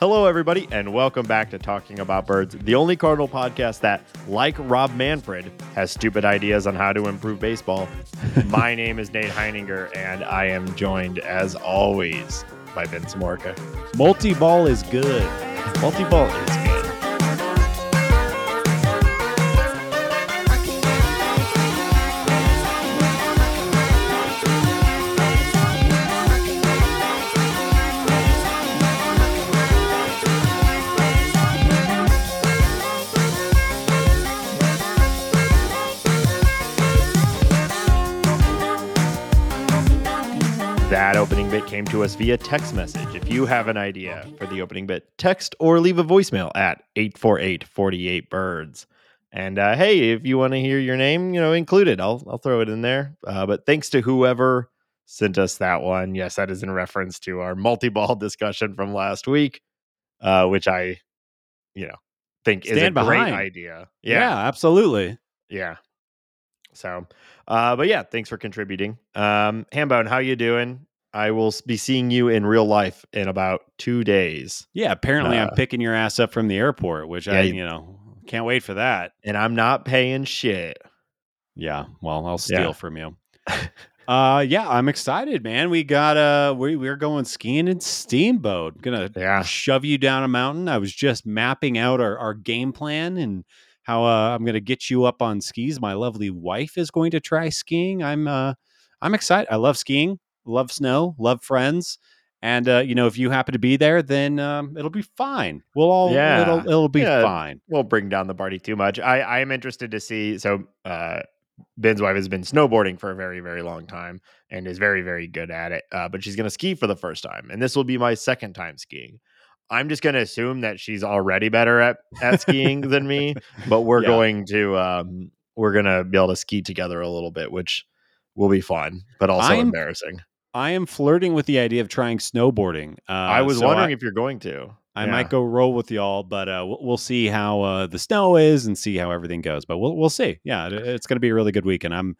Hello, everybody, and welcome back to Talking About Birds, the only Cardinal podcast that, like Rob Manfred, has stupid ideas on how to improve baseball. My name is Nate Heininger, and I am joined, as always, by Vince Morka. Multi ball is good. Multi ball to us via text message. If you have an idea for the opening bit, text or leave a voicemail at 848 48 birds. And uh, hey, if you want to hear your name, you know, include it. I'll I'll throw it in there. Uh, but thanks to whoever sent us that one. Yes, that is in reference to our multi-ball discussion from last week, uh, which I, you know, think is a Stand great behind. idea. Yeah, absolutely. Yeah. So, uh, but yeah, thanks for contributing. Um, Hambone, how you doing? I will be seeing you in real life in about two days, Yeah, apparently I'm Uh, picking your ass up from the airport, which yeah, I, you- you know, can't wait for that. and I'm not paying shit. Yeah, well, I'll steal Yeah. from you. uh yeah, I'm excited, man. We got uh we we're going skiing in Steamboat. Gonna Yeah. shove you down a mountain. I was just mapping out our, our game plan and how uh, I'm gonna get you up on skis. My lovely wife is going to try skiing. I'm uh I'm excited. I love skiing, love snow, love friends. And uh, you know, if you happen to be there, then um, it'll be fine. We'll all Yeah. it'll it'll be Yeah. fine. Won't bring down the party too much. I, I am interested to see. So, uh, Ben's wife has been snowboarding for a very, very long time and is very, very good at it. Uh, but she's going to ski for the first time. And this will be my second time skiing. I'm just going to assume that she's already better at, at skiing than me, but we're Yeah. going to, um, we're going to be able to ski together a little bit, which will be fun, but also I'm- embarrassing. I am flirting with the idea of trying snowboarding. Uh, I was so wondering if you're going to. I Yeah. might go roll with y'all, but uh, we'll, we'll see how uh, the snow is and see how everything goes. But we'll we'll see. Yeah, it- it's going to be a really good week, and I'm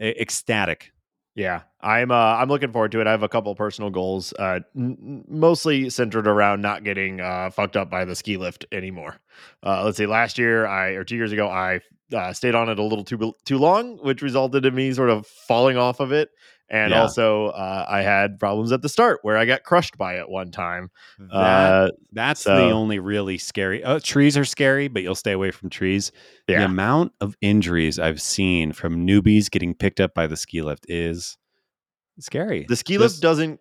ecstatic. Yeah, I'm. Uh, I'm looking forward to it. I have a couple personal goals, uh, n- mostly centered around not getting uh, fucked up by the ski lift anymore. Uh, let's see. Last year, I or two years ago, I uh, stayed on it a little too too long, which resulted in me sort of falling off of it. And Yeah. also, uh, I had problems at the start where I got crushed by it one time. That, Uh, that's so- the only really scary. Uh, trees are scary, but you'll stay away from trees. The amount of injuries I've seen from newbies getting picked up by the ski lift is scary. the ski lift doesn't.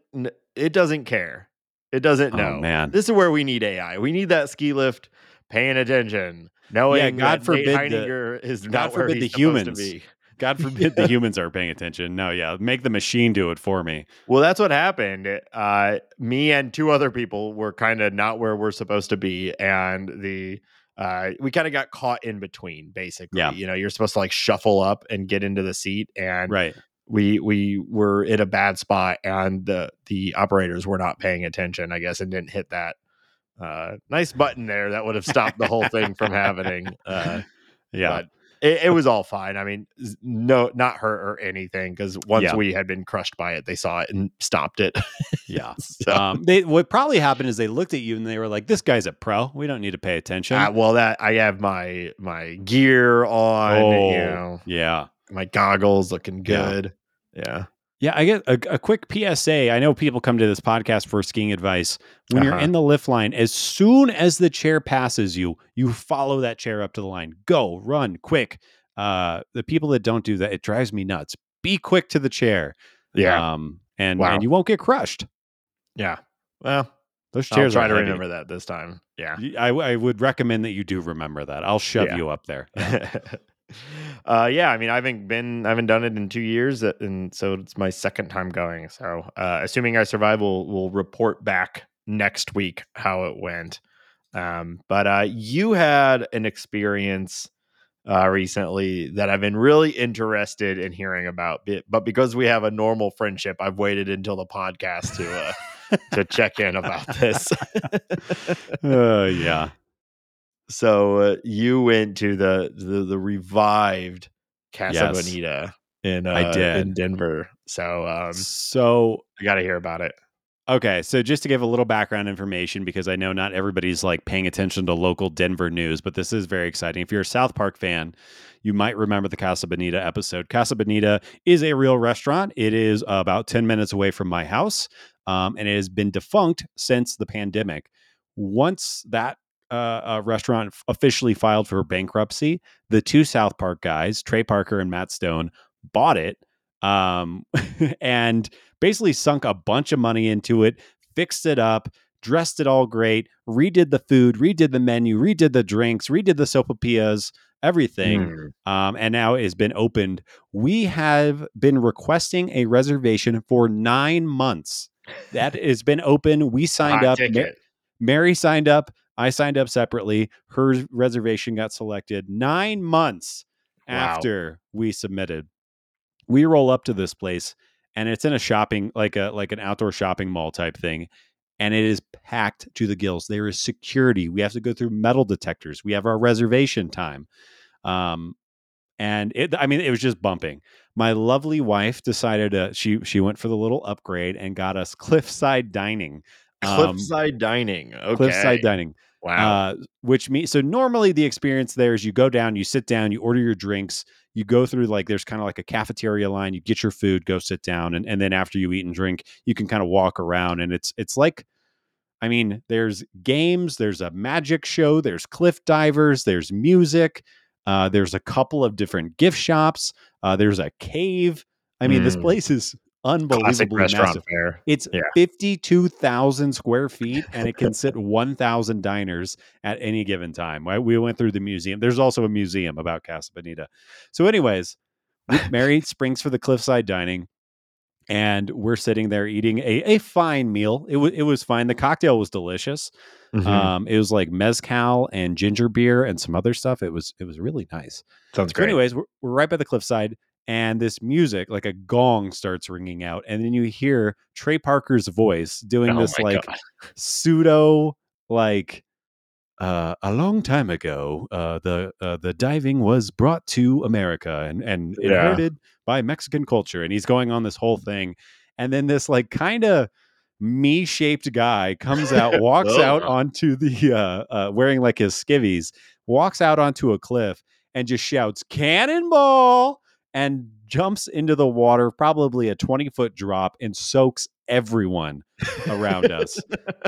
It doesn't care. It doesn't Oh, know. man. this is where we need AI. We need that ski lift paying attention, knowing God that Nate forbid the- is God forbid the humans. God forbid the humans are paying attention. No, yeah, make the machine do it for me. Well, that's what happened. Uh, me and two other people were kind of not where we're supposed to be, and the uh, we kind of got caught in between. Basically, Yeah. you know, you're supposed to like shuffle up and get into the seat, and Right. we we were in a bad spot, and the the operators were not paying attention, I guess, and didn't hit that uh, nice button there that would have stopped the whole thing from happening. Uh, Yeah. but it, it was all fine. I mean, no, not hurt or anything because once Yeah. we had been crushed by it, they saw it and stopped it. yeah. So, Um, they what probably happened is they looked at you and they were like, "This guy's a pro. We don't need to pay attention." uh, well, that I have my my gear on, oh, you know, yeah, my goggles looking good. Yeah, yeah. I get a, a quick PSA. I know people come to this podcast for skiing advice. When you're Uh-huh. in the lift line, as soon as the chair passes you, you follow that chair up to the line. Go, run, quick. Uh, the people that don't do that, it drives me nuts. Be quick to the chair. yeah, Um, and Wow. and you won't get crushed. yeah. Well, Those chairs. I'll try to heavy. remember that this time. Yeah. I would recommend that you do remember that. I'll shove Yeah. you up there. uh yeah i mean i haven't been i haven't done it in two years uh, and so it's my second time going so uh assuming i survive we'll, we'll report back next week how it went um but uh you had an experience uh recently that i've been really interested in hearing about but because we have a normal friendship i've waited until the podcast to uh to check in about this uh, yeah. So uh, you went to the the, the revived Casa Yes. Bonita in uh, I did. in Denver. So um, So I got to hear about it. Okay, so just to give a little background information, because I know not everybody's like paying attention to local Denver news, but this is very exciting. If you're a South Park fan, you might remember the Casa Bonita episode. Casa Bonita is a real restaurant. It is about 10 minutes away from my house, um, and it has been defunct since the pandemic. Once that uh, restaurant officially filed for bankruptcy, the two South Park guys, Trey Parker and Matt Stone, bought it um, and basically sunk a bunch of money into it, fixed it up, dressed it all great, redid the food, redid the menu, redid the drinks, redid the sopapillas, everything. Mm. Um, and now it has been opened. We have been requesting a reservation for nine months. That has been open. We signed Hot up. Mary signed up. I signed up separately. Her reservation got selected nine months Wow. after we submitted. We roll up to this place and it's in a shopping like a like an outdoor shopping mall type thing and it is packed to the gills. There is security. We have to go through metal detectors. We have our reservation time. Um and it I mean it was just bumping. My lovely wife decided uh, she she went for the little upgrade and got us cliffside dining. Um, Cliffside dining. Okay. cliffside dining Wow. uh, which means so normally the experience there is you go down, you sit down, you order your drinks, you go through like there's kind of like a cafeteria line, you get your food, go sit down, and, and then after you eat and drink, you can kind of walk around, and it's it's like, I mean, there's games, there's a magic show, there's cliff divers, there's music, uh, there's a couple of different gift shops, uh, there's a cave. I mean, this Mm. place is unbelievably restaurant massive. fare. It's Yeah. 52,000 square feet and it can sit 1,000 diners at any given time. Right? We went through the museum. There's also a museum about Casa Bonita. So, anyways, Mary springs for the cliffside dining and we're sitting there eating a, a fine meal. It, was it was fine. The cocktail was delicious. Mhm. Um, it was like mezcal and ginger beer and some other stuff. It was it was really nice. Sounds So, great. anyways, we're, we're right by the cliffside, and this music, like a gong, starts ringing out, and then you hear Trey Parker's voice doing Oh this like God. pseudo, like uh, a long time ago, uh, the uh, the diving was brought to America and and Yeah. inherited by Mexican culture, and he's going on this whole thing, and then this like kind of me shaped guy comes out, walks Oh. out onto the uh, uh, wearing like his skivvies, walks out onto a cliff and just shouts cannonball and jumps into the water, probably a 20 foot drop, and soaks everyone around us.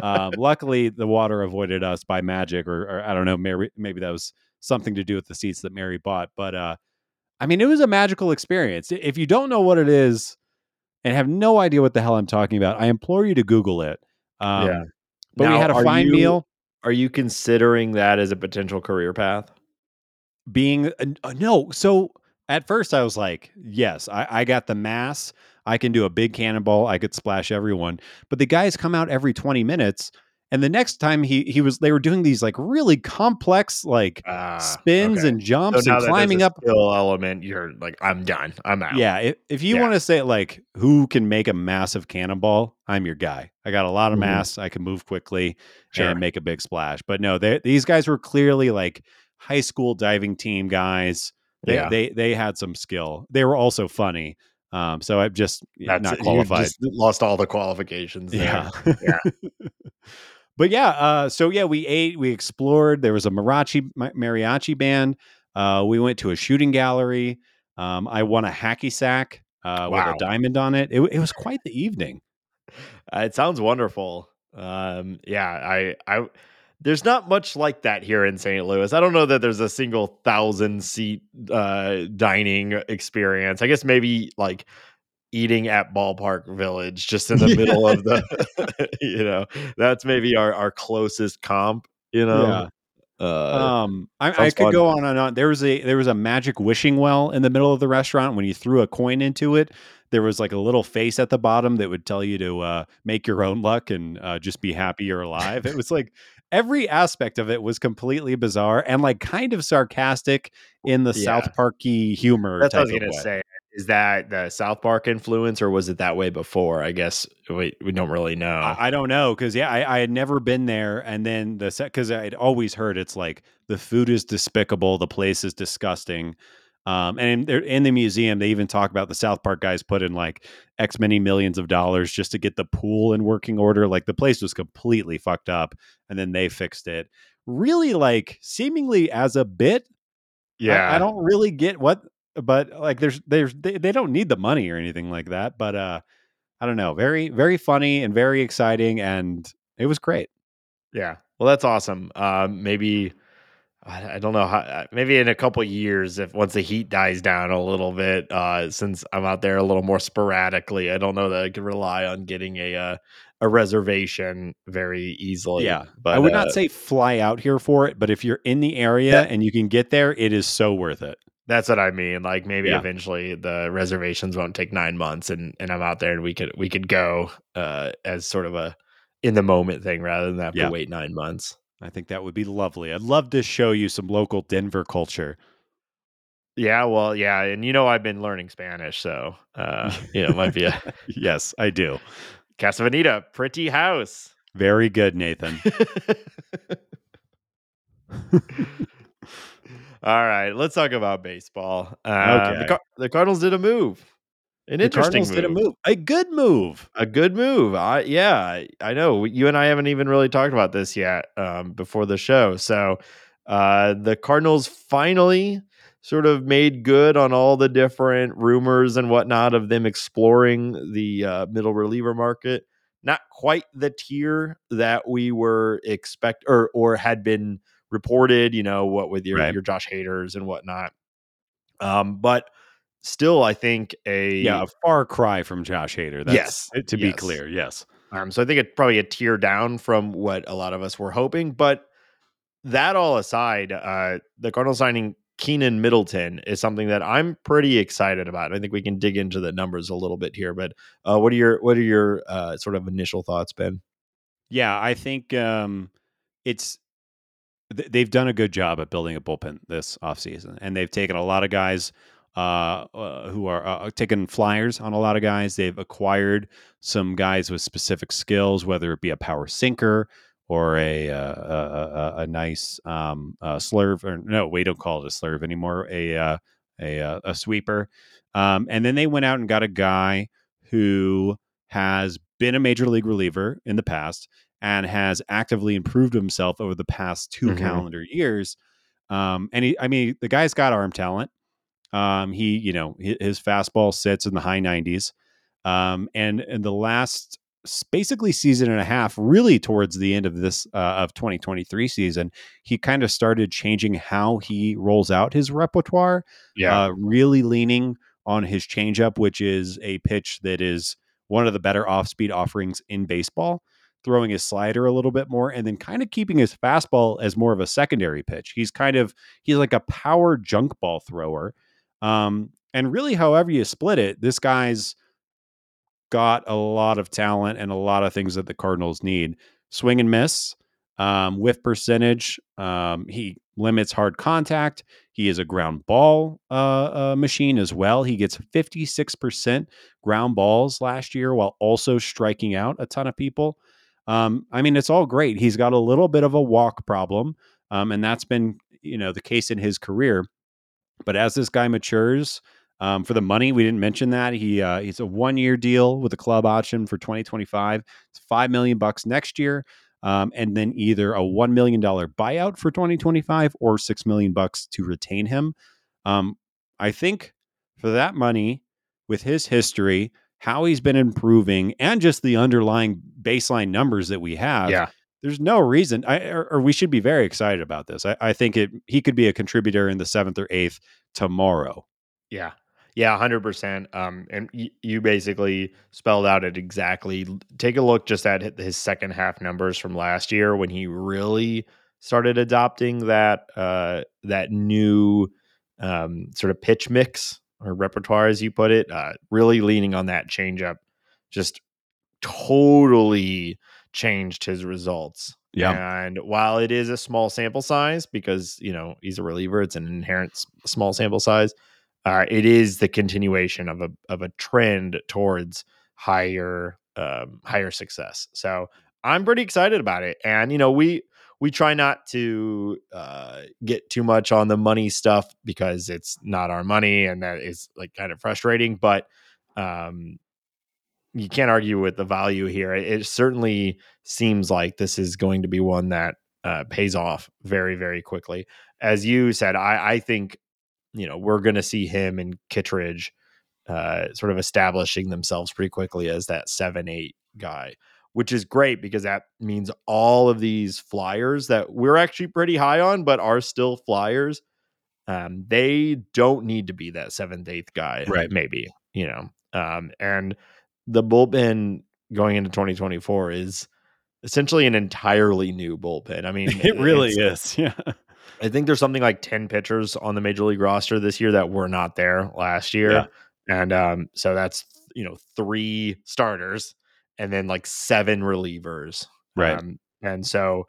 Um, luckily, the water avoided us by magic, or, or I don't know, maybe, maybe that was something to do with the seats that Mary bought. But uh, I mean, it was a magical experience. If you don't know what it is and have no idea what the hell I'm talking about, I implore you to Google it. Um, Yeah. But we had a fine you- meal. Are you considering that as a potential career path? being uh, no so at first i was like yes I, I got the mass i can do a big cannonball i could splash everyone but the guys come out every 20 minutes and the next time he he was they were doing these like really complex like Ah, spins okay. and jumps now and climbing up skill element, you're like, I'm done. I'm out. yeah if, if you Yeah. want to say like who can make a massive cannonball i'm your guy i got a lot of Mhm. mass i can move quickly Sure. and make a big splash but no they, these guys were clearly like high school diving team guys they, yeah. they they had some skill. They were also funny. Um, so I'm just That's not qualified. just lost all the qualifications. There. yeah, Yeah. but yeah, uh, so yeah, we ate, we explored. There was a mariachi mariachi band. Uh, we went to a shooting gallery. Um, I won a hacky sack uh, with a diamond on it. it. It was quite the evening. Uh, it sounds wonderful. Um, yeah, I, I, there's not much like that here in St. Louis. I don't know that there's a single thousand seat uh, dining experience. I guess maybe like eating at Ballpark Village, just in the middle of the, you know, that's maybe our our closest comp. You know, uh, Um, I, I could fun. go on and on. There was a there was a magic wishing well in the middle of the restaurant. When you threw a coin into it, there was like a little face at the bottom that would tell you to uh, make your own luck and uh, just be happy you're alive. it was like every aspect of it was completely bizarre and like kind of sarcastic in the Yeah. South Parky humor. that's what I was gonna way. say. Is that the South Park influence, or was it that way before? I guess we we don't really know. I, I don't know because yeah, I, I had never been there, and then the set because I'd always heard it's like the food is despicable, the place is disgusting. Um, and they're in the museum. They even talk about the South Park guys put in like X many millions of dollars just to get the pool in working order. Like the place was completely fucked up, and then they fixed it. Really, like seemingly as a bit. Yeah, I, I don't really get what, but like there's there's they, they don't need the money or anything like that. But uh, I don't know. Very very funny and very exciting, and it was great. Yeah. Well, that's awesome. Um, maybe I, I don't know how. uh, Maybe in a couple years, if once the heat dies down a little bit, uh, since I'm out there a little more sporadically, I don't know that I can rely on getting a uh, a reservation very easily. Yeah, but I would uh, not say fly out here for it, but if you're in the area That- and you can get there, it is so worth it. That's what I mean. Like maybe Yeah. eventually the reservations won't take nine months, and and I'm out there and we could we could go uh, as sort of a in the moment thing rather than have Yeah. to wait nine months. I think that would be lovely. I'd love to show you some local Denver culture. Yeah, well, yeah, and you know I've been learning Spanish, so uh, you know it might be a yes, I do. Casa Bonita, pretty house. Very good, Nathan. All right, let's talk about baseball. Uh, Okay. the, Car- the Cardinals did a move, an the interesting Cardinals move. did a move, a good move. a good move. I yeah, I, I know. You and I haven't even really talked about this yet um, before the show. So uh, the Cardinals finally sort of made good on all the different rumors and whatnot of them exploring the uh, middle reliever market. Not quite the tier that we were expect or or had been reported. You know what with your Right. your Josh Haders and whatnot. Um, but still, I think a Yeah, a far cry from Josh Hader. That's, Yes, to be yes. clear. Yes. Um, so I think it's probably a tear down from what a lot of us were hoping. But that all aside, uh, the Cardinals signing Keynan Middleton is something that I'm pretty excited about. I think we can dig into the numbers a little bit here. But uh, what are your what are your uh, sort of initial thoughts, Ben? Yeah, I think um, it's th- they've done a good job at building a bullpen this offseason. And they've taken a lot of guys uh, uh, who are uh, taking flyers on a lot of guys. They've acquired some guys with specific skills, whether it be a power sinker or a uh, a, a, nice um, uh, slurve. Or no, we don't call it a slurve anymore. A uh, a uh, a sweeper. Um, and then they went out and got a guy who has been a major league reliever in the past and has actively improved himself over the past 2 Mhm. calendar years. Um, and he, I mean, the guy's got arm talent. Um, he, you know, hi- his fastball sits in the high 90s. Um, and in the last basically season and a half, really towards the end of this uh, of 2023 season, he kind of started changing how he rolls out his repertoire uh, really leaning on his changeup, which is a pitch that is one of the better off speed offerings in baseball, throwing his slider a little bit more, and then kind of keeping his fastball as more of a secondary pitch. He's kind of he's like a power junk ball thrower. Um, and really, however you split it, this guy's got a lot of talent and a lot of things that the Cardinals need. Swing and miss, um, whiff percentage. Um, he limits hard contact. He is a ground ball uh, uh, machine as well. He gets 56% ground balls last year while also striking out a ton of people. Um, I mean, it's all great. He's got a little bit of a walk problem, um, and that's been you know the case in his career. But as this guy matures, um, for the money, we didn't mention that he uh, he's a one year deal with a club option for 2025. It's five million bucks next year, um, and then either a one million dollar buyout for 2025 or six million bucks to retain him. Um, I think for that money, with his history, how he's been improving, and just the underlying baseline numbers that we have, yeah, there's no reason, I, or, or we should be very excited about this. I, I think it he could be a contributor in the seventh or eighth tomorrow. yeah, yeah, hundred percent. Um, and y- you basically spelled out it exactly. Take a look just at his second half numbers from last year when he really started adopting that uh that new um sort of pitch mix or repertoire, as you put it. Uh, really leaning on that changeup, just totally changed his results. Yeah. And while it is a small sample size, because you know he's a reliever, it's an inherent s- small sample size. Uh, it is the continuation of a of a trend towards higher um, higher success. So I'm pretty excited about it. And you know we we try not to uh, get too much on the money stuff because it's not our money and that is like kind of frustrating. But um, you can't argue with the value here. It, certainly seems like this is going to be one that uh, pays off very, very quickly. As you said, I, I think you know we're going to see him and Kittredge uh, sort of establishing themselves pretty quickly as that seven eight guy, which is great because that means all of these flyers that we're actually pretty high on, but are still flyers. Um, they don't need to be that seventh eighth guy, Right. Maybe you know, um, and the bullpen going into 2024 is essentially an entirely new bullpen. I mean, It really is. Yeah. I think there's something like 10 pitchers on the major league roster this year that were not there last year. Yeah. And um, so that's, you know, three starters and then like seven relievers. Right. Um, and so,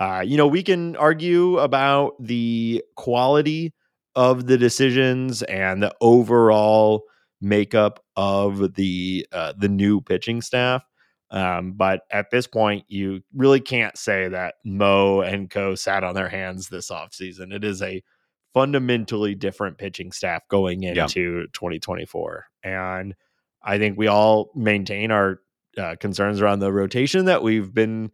uh, you know, we can argue about the quality of the decisions and the overall makeup of the uh, the new pitching staff. Um, but at this point, you really can't say that Mo and Co sat on their hands this offseason. It is a fundamentally different pitching staff going Yeah. into 2024. And I think we all maintain our uh, concerns around the rotation that we've been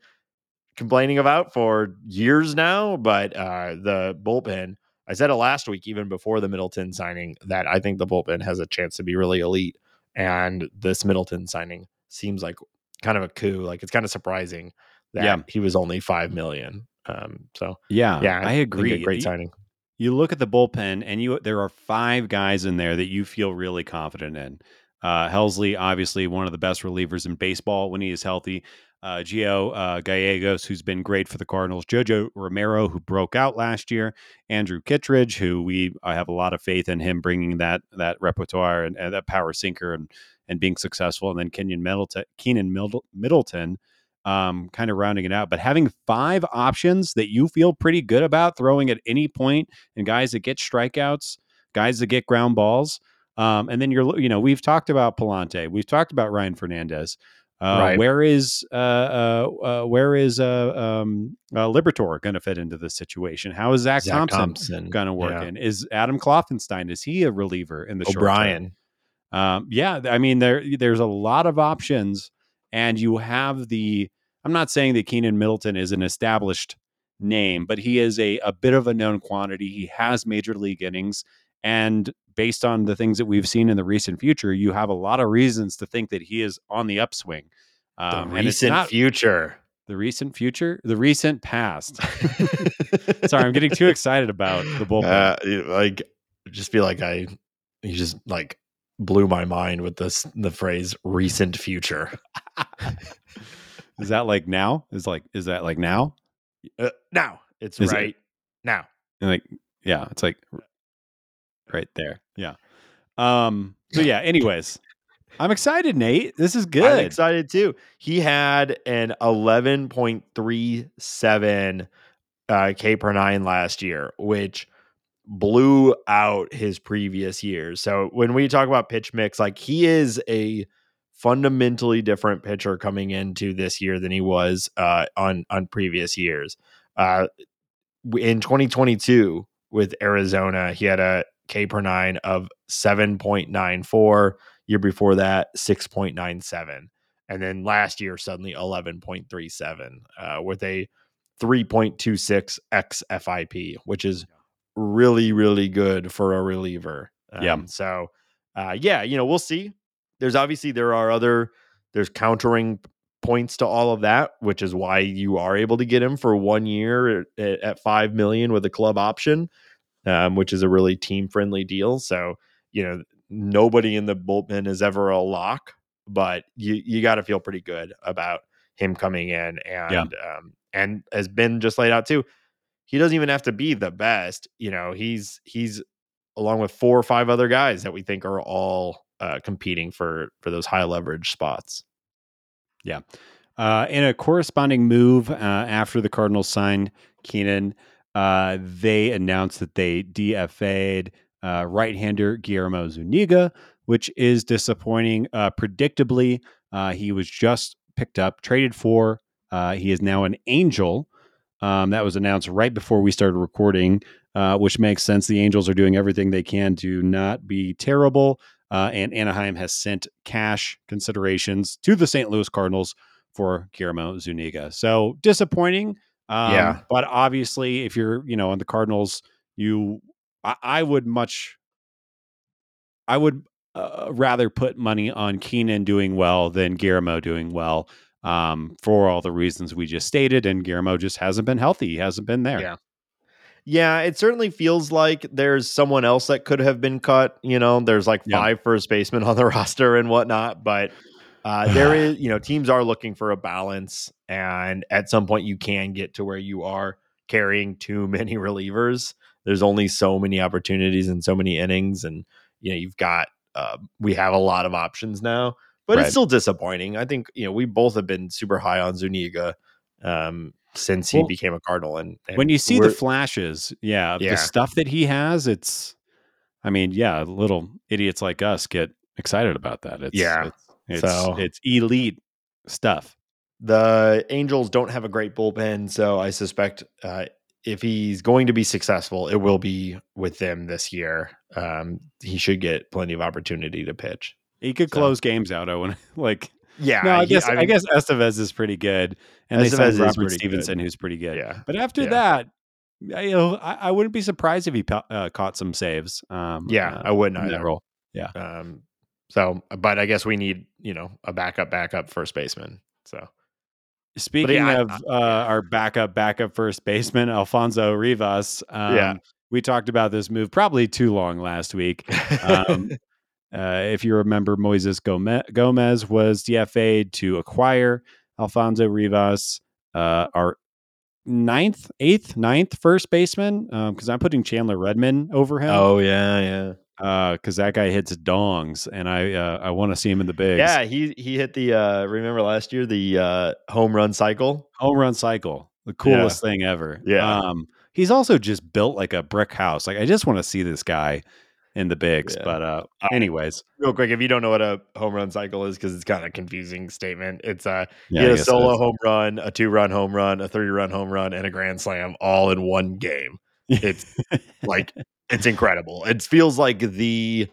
complaining about for years now. But uh, the bullpen, I said it last week, even before the Middleton signing, that I think the bullpen has a chance to be really elite. And this Middleton signing seems like kind of a coup. Like it's kind of surprising that Yeah. he was only five million. Um, so Yeah. yeah, I think agree. a great You- signing. you look at the bullpen and you there are five guys in there that you feel really confident in. Uh, Helsley, obviously one of the best relievers in baseball when he is healthy. Uh, Gio uh, Gallegos, who's been great for the Cardinals. Jojo Romero, who broke out last year. Andrew Kittredge, who we I have a lot of faith in him bringing that that repertoire and, and that power sinker and and being successful. And then Kenyon Middleton, Keynan Middleton, um, kind of rounding it out. But having five options that you feel pretty good about throwing at any point and guys that get strikeouts, guys that get ground balls. Um, and then you're, you know, we've talked about Pallante, we've talked about Ryan Fernandez. Uh, Right. Where is uh, uh, where is uh, um, uh, Liberatore going to fit into this situation? How is Zach, Zach Thompson, Thompson going to work yeah. in? Is Adam Kloffenstein is he a reliever in the? O'Brien. Um, yeah, I mean there there's a lot of options, and you have the. I'm not saying that Keynan Middleton is an established name, but he is a a bit of a known quantity. He has major league innings, and based on the things that we've seen in the recent future, you have a lot of reasons to think that he is on the upswing. The Um, and it's recent not future. the recent future, the recent past. Sorry, I'm getting too excited about the bullpen. Uh, like, just feel like I, you just like blew my mind with this the phrase "recent future." is that like now? Is like is that like now? Uh, now it's Is it- right now. And like yeah it's like right there yeah um so yeah anyways i'm excited nate this is I'm good excited too. He had an 11.37 uh, K per nine last year, which blew out his previous years. So when we talk about pitch mix, like he is a fundamentally different pitcher coming into this year than he was uh, on on previous years. Uh, in 2022 with Arizona, he had a K per nine of 7.94. Year before that, 6.97. And then last year, suddenly 11.37 uh, with a 3.26 x FIP, which is really, really good for a reliever. Yeah. Um, So, uh, yeah, you know, we'll see. There's obviously there are other there's countering points to all of that, which is why you are able to get him for one year at, at five million with a club option, um, which is a really team friendly deal. So, you know, nobody in the bullpen is ever a lock, but you you got to feel pretty good about him coming in and um, and has been just laid out too. He doesn't even have to be the best. You know, he's he's along with four or five other guys that we think are all uh, competing for for those high leverage spots. Yeah. Uh in a corresponding move uh after the cardinals signed keynan uh they announced that they dfa'd uh right-hander guillermo zuniga which is disappointing uh predictably uh he was just picked up traded for uh he is now an angel Um, that was announced right before we started recording, which makes sense. The Angels are doing everything they can to not be terrible. And Anaheim has sent cash considerations to the St. Louis Cardinals for Guillermo Zuniga. So disappointing. Um, Yeah. But obviously, if you're, you know, on the Cardinals, you, I, I would much, I would uh, rather put money on Keynan doing well than Guillermo doing well um, for all the reasons we just stated. And Guillermo just hasn't been healthy. He hasn't been there. Yeah. Yeah, it certainly feels like there's someone else that could have been cut. You know, there's like Yeah. five first basemen on the roster and whatnot, but uh, there is, you know, teams are looking for a balance, and at some point you can get to where you are carrying too many relievers. There's only so many opportunities and so many innings, and you know you've got uh, we have a lot of options now, but Right. it's still disappointing. I think you know we both have been super high on Zuniga um, since he Well, became a Cardinal, and, and when you see the flashes, yeah, Yeah. the stuff that he has, it's, I mean, yeah, little idiots like us get excited about that. It's, Yeah. it's, it's, So- it's elite stuff. The Angels don't have a great bullpen, so I suspect uh, if he's going to be successful, it will be with them this year. Um, he should get plenty of opportunity to pitch. He could So- close games out, Owen. like, Yeah, no, I he- guess I, mean, guess Estevez is pretty good, and they Estevez signed is Robert Stephenson, good. who's pretty good. Yeah, But after Yeah. that, I, you know, I, I wouldn't be surprised if he uh, caught some saves. Um, yeah, uh, I wouldn't either. role. Um, so, but I guess we need you know a backup, backup first baseman. So Speaking I- of I- uh, yeah. our backup, backup first baseman, Alfonso Rivas. Um, Yeah. We talked about this move probably too long last week. Um, uh, if you remember, Moises Gome- Gomez was DFA'd to acquire Alfonso Rivas, uh, our ninth, eighth, ninth first baseman, because I'm putting Chandler Redmond over him oh yeah, yeah, because that guy hits dongs, and I uh, I want to see him in the bigs. yeah. He he hit the uh, remember last year the uh, home run cycle. home run cycle the coolest thing ever Yeah. um he's also just built like a brick house like i just want to see this guy in the bigs Yeah. but uh Uh, anyways Real quick, if you don't know what a home run cycle is, because it's kind of confusing statement. It's uh, yeah, a solo home run, a two run home run, a three run home run, and a grand slam all in one game. It's like it's incredible. It feels like the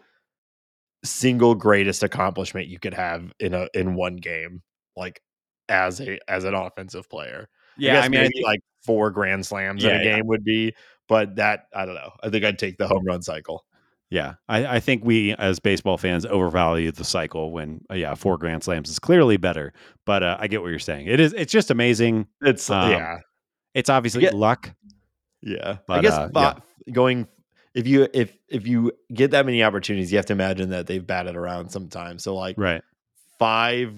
single greatest accomplishment you could have in a in one game, like as a as an offensive player. yeah guess i mean I think- like four grand slams in Yeah, a yeah. game would be, but that I don't know. I think I'd take the home run cycle. yeah I, I think we as baseball fans overvalue the cycle when uh, yeah four grand slams is clearly better but uh, i get what you're saying it is it's just amazing It's Um, yeah, it's obviously Yeah. luck yeah. but, I guess uh, fi- going if you if if you get that many opportunities, you have to imagine that they've batted around sometimes. So like right five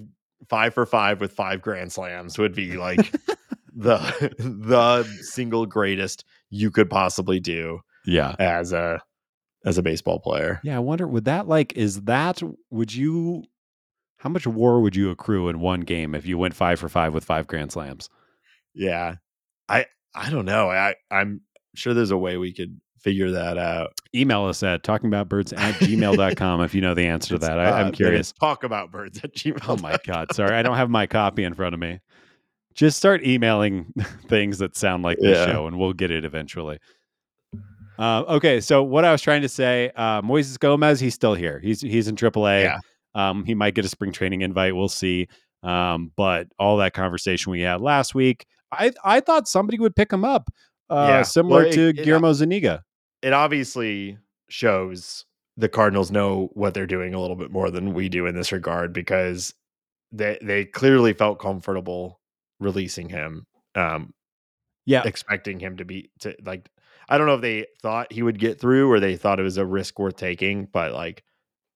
five for five with five grand slams would be like the the single greatest you could possibly do yeah as a as a baseball player. yeah i wonder would that like is that would you how much war would you accrue in one game if you went five for five with five grand slams Yeah. I I don't know. I I'm sure there's a way we could figure that out. email us at talkingaboutbirds at gmail.com if you know the answer to that. I, uh, I'm it curious. Talk about birds at gmail. Oh my God. Sorry. I don't have my copy in front of me. Just start emailing things that sound like the show and we'll get it eventually. Uh, okay. So, what I was trying to say, uh, Moises Gomez, he's still here. He's he's in AAA. Yeah. Um, he might get a spring training invite. We'll see. Um, but all that conversation we had last week, I, I thought somebody would pick him up, uh, Yeah. similar Well, it- to it- Guillermo Zuniga. It obviously shows the Cardinals know what they're doing a little bit more than we do in this regard because they they clearly felt comfortable releasing him. Um Yeah. expecting him to be to like I don't know if they thought he would get through or they thought it was a risk worth taking, but like,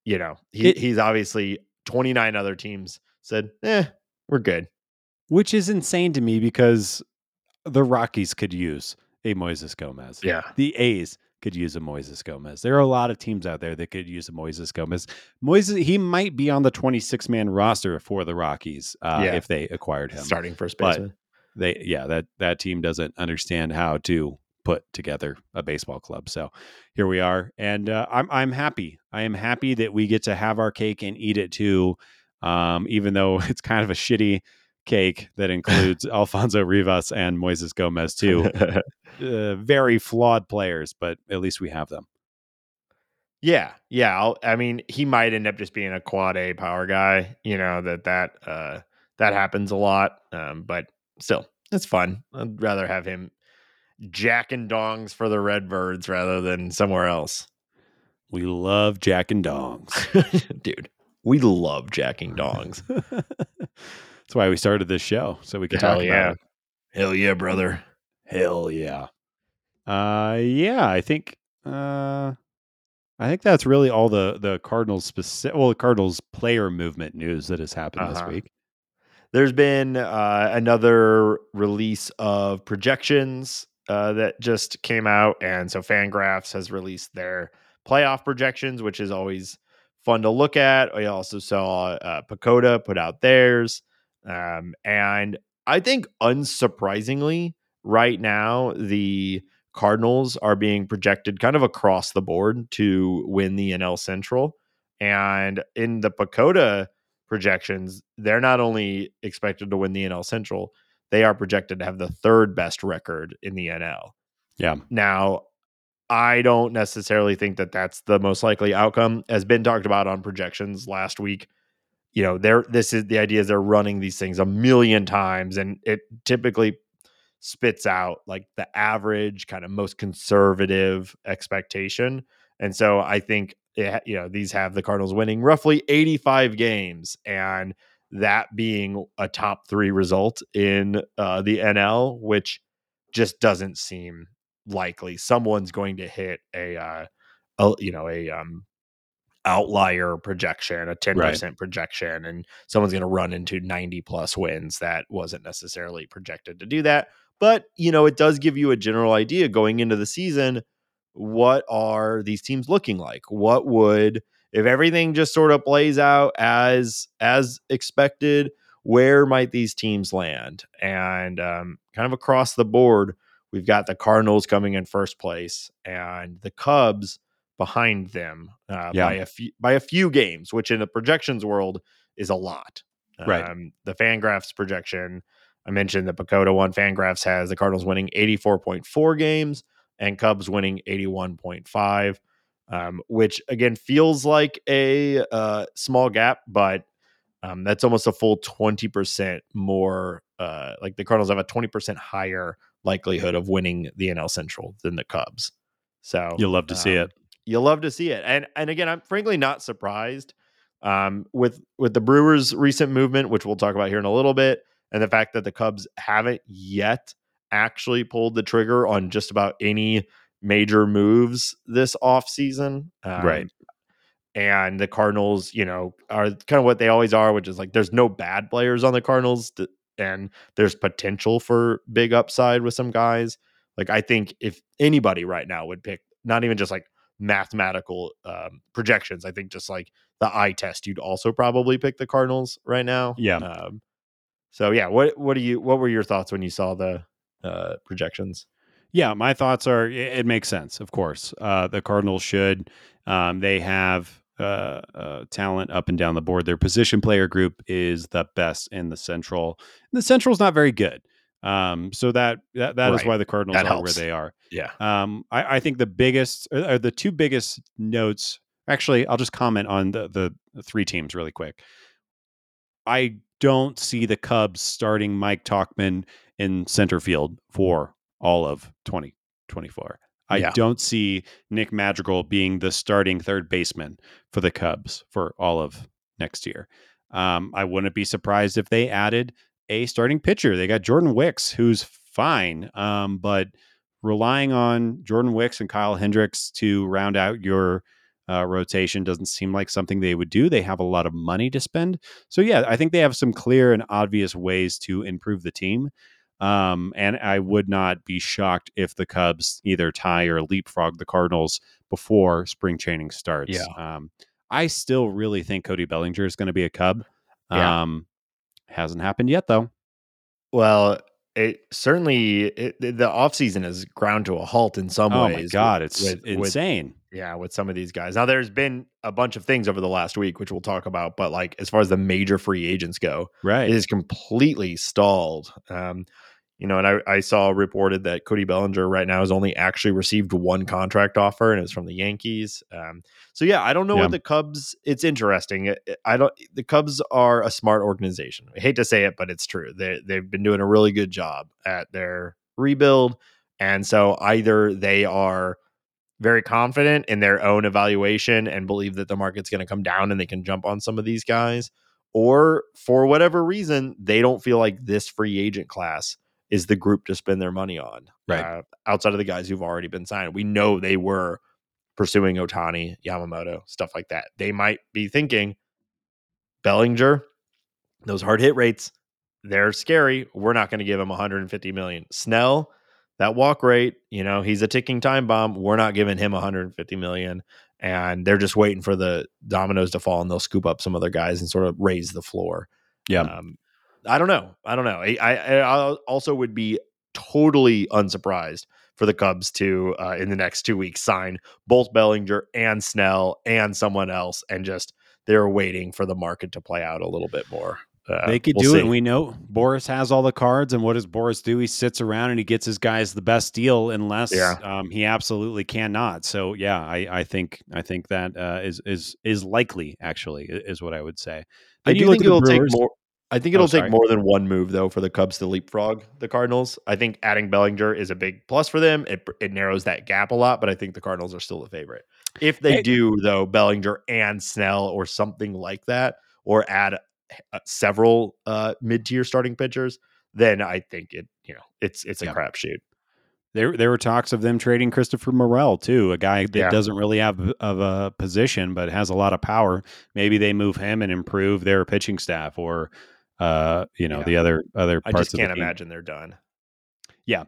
you know, he, It- he's obviously 29 other teams said, eh, we're good. which is insane to me because the Rockies could use a Moises Gomez. Yeah. The A's could use a Moises Gomez. There are a lot of teams out there that could use a Moises Gomez. Moises, he might be on the 26 man roster for the Rockies uh, Yeah. if they acquired him. Starting first But- baseman. They, yeah, that that team doesn't understand how to put together a baseball club. So here we are, and uh, I'm I'm happy. I am happy that we get to have our cake and eat it too. Um, even though it's kind of a shitty cake that includes Alfonso Rivas and Moises Gomez too. uh, very flawed players, but at least we have them. Yeah, yeah. I'll, I mean, he might end up just being a quad A power guy. You know that that uh, that happens a lot. Um, but still, it's fun. I'd rather have him jack and dongs for the Redbirds rather than somewhere else. We love Jack and Dongs. Dude, we love jacking dongs. That's why we started this show, so we could Hell talk yeah. about it. Hell yeah, brother. Hell yeah. Uh yeah, I think uh I think that's really all the the Cardinals specific well, the Cardinals player movement news that has happened Uh-huh. this week. There's been uh, another release of projections uh, that just came out, and so Fangraphs has released their playoff projections, which is always fun to look at. We also saw uh, Pecota put out theirs, um, and I think unsurprisingly, right now the Cardinals are being projected kind of across the board to win the NL Central, and in the Pecota projections, they're not only expected to win the NL Central, they are projected to have the third best record in the NL. Yeah. Now, I don't necessarily think that that's the most likely outcome, as Ben talked about on projections last week. You know, they're this is the idea is they're running these things a million times, and it typically spits out like the average, kind of most conservative expectation. And so I think it, you know these have the Cardinals winning roughly 85 games, and that being a top three result in uh, the NL, which just doesn't seem likely. Someone's going to hit a, uh, a you know a um, outlier projection, a 10% projection, and someone's going to run into 90 plus wins that wasn't necessarily projected to do that. But, you know, it does give you a general idea going into the season. What are these teams looking like? What would if everything just sort of plays out as as expected? Where might these teams land? And um, kind of across the board, we've got the Cardinals coming in first place and the Cubs behind them uh, Yeah. by a few by a few games, which in the projections world is a lot. Right. Um, the Fangraphs projection, I mentioned the Pecota one. Fangraphs has the Cardinals winning eighty four point four games and Cubs winning eighty one point five, um, which again feels like a uh, small gap, but um, that's almost a full twenty percent more. Uh, like the Cardinals have a twenty percent higher likelihood of winning the NL Central than the Cubs. So You'll love to see um, it. You'll love to see it, and and again, I'm frankly not surprised um, with with the Brewers' recent movement, which we'll talk about here in a little bit, and the fact that the Cubs haven't yet actually pulled the trigger on just about any major moves this offseason. Um, Right. And the Cardinals, you know, are kind of what they always are, which is like there's no bad players on the Cardinals, and there's potential for big upside with some guys. Like I think if anybody right now would pick, not even just like mathematical um, projections, I think just like the eye test, you'd also probably pick the Cardinals right now. Yeah. Um, so yeah, what what do you what were your thoughts when you saw the uh, projections? Yeah, my thoughts are it it makes sense, of course. Uh, the Cardinals should. Um, they have uh, uh, talent up and down the board. Their position player group is the best in the Central. And the Central's not very good. Um, so that that, that is Right. why the Cardinals That are helps. where they are. Yeah. Um, I, I think the biggest or, or the two biggest notes. Actually, I'll just comment on the, the the three teams really quick. I don't see the Cubs starting Mike Tauchman in center field for all of 2024. I Yeah. don't see Nick Madrigal being the starting third baseman for the Cubs for all of next year. Um, I wouldn't be surprised if they added a starting pitcher. They got Jordan Wicks, who's fine, um, but relying on Jordan Wicks and Kyle Hendricks to round out your uh, rotation doesn't seem like something they would do. They have a lot of money to spend. So, yeah, I think they have some clear and obvious ways to improve the team. Um, and I would not be shocked if the Cubs either tie or leapfrog the Cardinals before spring training starts. Yeah. Um, I still really think Cody Bellinger is going to be a Cub. Yeah. Um, hasn't happened yet, though. Well, it certainly it, the offseason is ground to a halt in some Oh ways. Oh my with- god, it's with- with- insane. yeah, with some of these guys. Now, there's been a bunch of things over the last week, which we'll talk about, but like as far as the major free agents go, right. it is completely stalled. Um, you know, and I, I saw reported that Cody Bellinger right now has only actually received one contract offer, and it's from the Yankees. Um, so yeah, I don't know Yeah. what the Cubs. It's interesting. I don't. The Cubs are a smart organization. I hate to say it, but it's true. They they've been doing a really good job at their rebuild, and so either they are very confident in their own evaluation and believe that the market's going to come down and they can jump on some of these guys, or for whatever reason, they don't feel like this free agent class is the group to spend their money on. Right. Uh, outside of the guys who've already been signed, we know they were pursuing Ohtani, Yamamoto, stuff like that. They might be thinking Bellinger, those hard hit rates, they're scary. We're not going to give him 150 million. Snell, that walk rate, you know, he's a ticking time bomb. We're not giving him 150 million. And they're just waiting for the dominoes to fall and they'll scoop up some other guys and sort of raise the floor. Yeah. Um, I don't know. I don't know. I, I, I also would be totally unsurprised for the Cubs to, uh, in the next two weeks, sign both Bellinger and Snell and someone else. And just they're waiting for the market to play out a little bit more. Uh, they could we'll do see. it. And we know Boris has all the cards. And what does Boris do? He sits around and he gets his guys the best deal, unless Yeah. um, he absolutely cannot. So yeah, I, I think I think that uh, is is is likely. Actually, is what I would say. I Then do think it'll take more. I think Oh, it'll take more than one move though for the Cubs to leapfrog the Cardinals. I think adding Bellinger is a big plus for them. It it narrows that gap a lot, but I think the Cardinals are still the favorite. If they Hey- do though, Bellinger and Snell or something like that, or add uh, several uh, mid tier starting pitchers, then I think it you know it's it's a Yeah. crapshoot. There, there were talks of them trading Christopher Morel too, a guy that Yeah. doesn't really have of a position but has a lot of power. Maybe they move him and improve their pitching staff, or uh, you know, Yeah. the other other parts the I just can't team. imagine they're done. Yeah.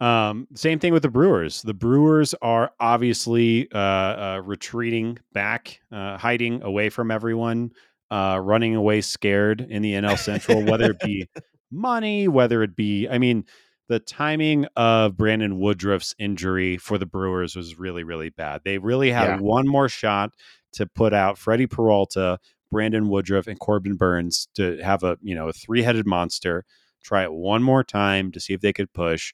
Um, same thing with the Brewers. The Brewers are obviously uh, uh, retreating back, uh, hiding away from everyone, uh, running away scared in the NL Central, whether it be money, whether it be, I mean, the timing of Brandon Woodruff's injury for the Brewers was really, really bad. They really had Yeah. one more shot to put out Freddie Peralta, Brandon Woodruff, and Corbin Burnes to have a you know a three headed monster. Try it one more time to see if they could push.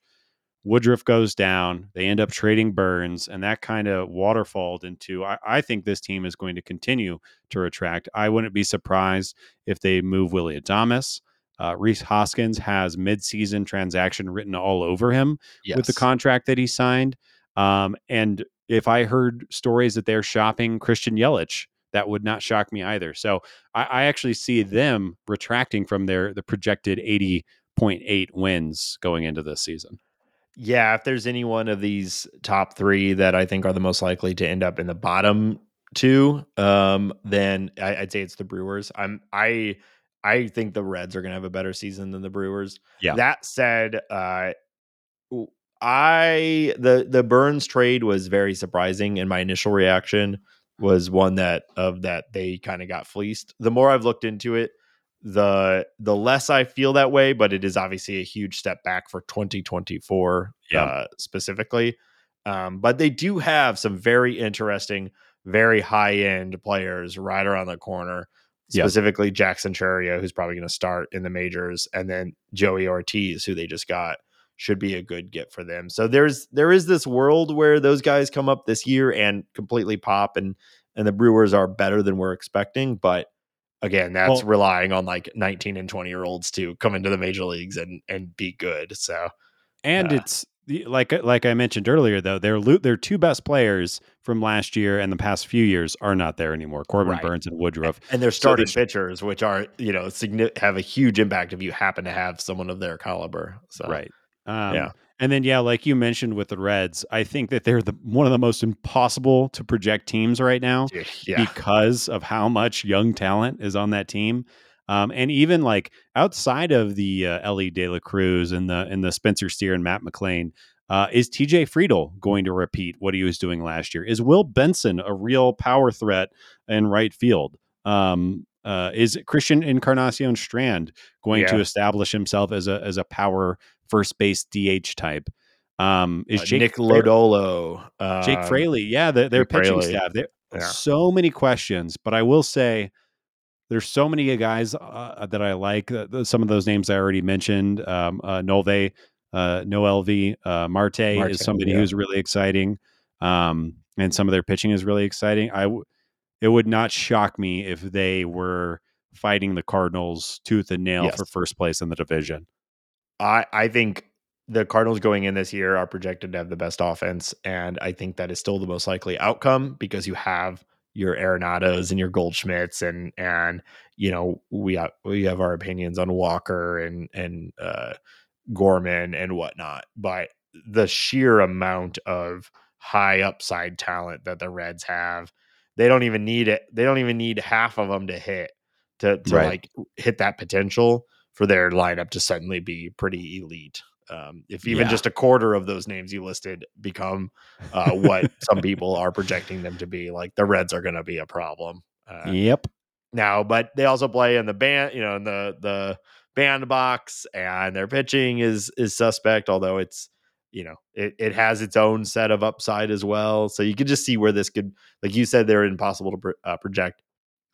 Woodruff goes down. They end up trading Burnes, and that kind of waterfalled into. I, I think this team is going to continue to retract. I wouldn't be surprised if they move Willy Adames. Uh, Rhys Hoskins has midseason transaction written all over him Yes. with the contract that he signed. Um, and if I heard stories that they're shopping Christian Yelich, that would not shock me either. So I, I actually see them retracting from their the projected eighty point eight wins going into this season. Yeah, if there's any one of these top three that I think are the most likely to end up in the bottom two, um, then I, I'd say it's the Brewers. I'm I I think the Reds are gonna have a better season than the Brewers. Yeah. That said, uh I the the Burnes trade was very surprising, in my initial reaction was one that of that they kind of got fleeced. The more I've looked into it, the the less I feel that way, but it is obviously a huge step back for 2024 Yeah. uh, specifically. Um, but they do have some very interesting, very high end players right around the corner. Yeah. Specifically, Jackson Chourio, who's probably going to start in the majors, and then Joey Ortiz, who they just got, should be a good get for them. So there's there is this world where those guys come up this year and completely pop, and and the Brewers are better than we're expecting. But again, that's Well- relying on like 19 and 20 year olds to come into the major leagues and and be good. So And Uh, it's like like I mentioned earlier, though their their two best players from last year and the past few years are not there anymore. Corbin Right. Burnes and Woodruff. and they're starting sh- pitchers, which are you know signi- have a huge impact if you happen to have someone of their caliber. So Right. Um, Yeah. And then yeah, like you mentioned with the Reds, I think that they're the one of the most impossible to project teams right now. yeah, because of how much young talent is on that team. Um, and even like outside of the uh, Elly De La Cruz and the and the Spencer Steer and Matt McLain, uh, is TJ Friedl going to repeat what he was doing last year? Is Will Benson a real power threat in right field? Um, uh, is Christian Encarnacion Strand going to establish himself as a as a power first base DH type. Um, is Uh, Jake Nick Lodolo, Jake um, Fraley? Yeah, their, their Jake pitching Fraley. staff. There Yeah. so many questions, but I will say there's so many guys uh, that I like. Uh, some of those names I already mentioned. Um, uh, Nolve, uh, Noel V, uh, Marte, Marte, is somebody yeah. who's really exciting. Um, and some of their pitching is really exciting. I w- it would not shock me if they were fighting the Cardinals tooth and nail Yes. for first place in the division. I I think the Cardinals going in this year are projected to have the best offense, and I think that is still the most likely outcome because you have your Arenados and your Goldschmidts, and and you know we have we have our opinions on Walker and and uh, Gorman and whatnot, but the sheer amount of high upside talent that the Reds have, they don't even need it. They don't even need half of them to hit to to Right. like hit that potential for their lineup to suddenly be pretty elite. Um, if even Yeah. just a quarter of those names you listed become uh, what some people are projecting them to be, like the Reds are going to be a problem. Uh, Yep. now, but they also play in the band, you know, in the the bandbox, and their pitching is is suspect, although it's you know it it has its own set of upside as well. So you could just see where this could, like you said, they're impossible to pro- uh, project.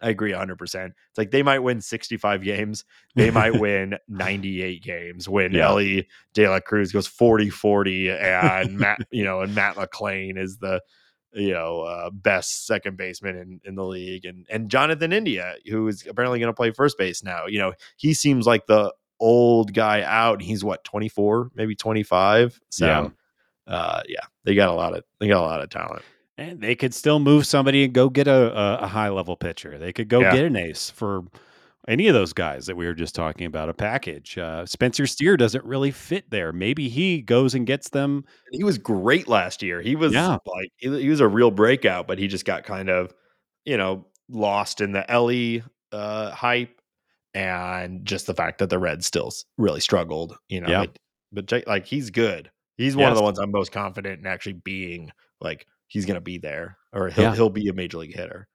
I agree 100%. It's like they might win 65 games. They might win 98 games when Yeah. Elly De La Cruz goes 40 40 and Matt, you know, and Matt McLain is the, you know, uh, best second baseman in, in the league. And, and Jonathan India, who is apparently going to play first base now, you know, he seems like the old guy out. He's what, 24, maybe 25. So, Yeah. uh, yeah, they got a lot of, they got a lot of talent. And they could still move somebody and go get a, a, high level pitcher. They could go Yeah. get an ace for any of those guys that we were just talking about, a package. Uh, Spencer Steer doesn't really fit there. Maybe he goes and gets them. he was great last year. He was Yeah. like he, he was a real breakout, but he just got kind of, you know, lost in the Elly uh, hype and just the fact that the Reds still really struggled. You know, Yeah. but, but Jake, like he's good. He's one of the ones I'm most confident in actually being like he's gonna be there or he'll Yeah. he'll be a major league hitter.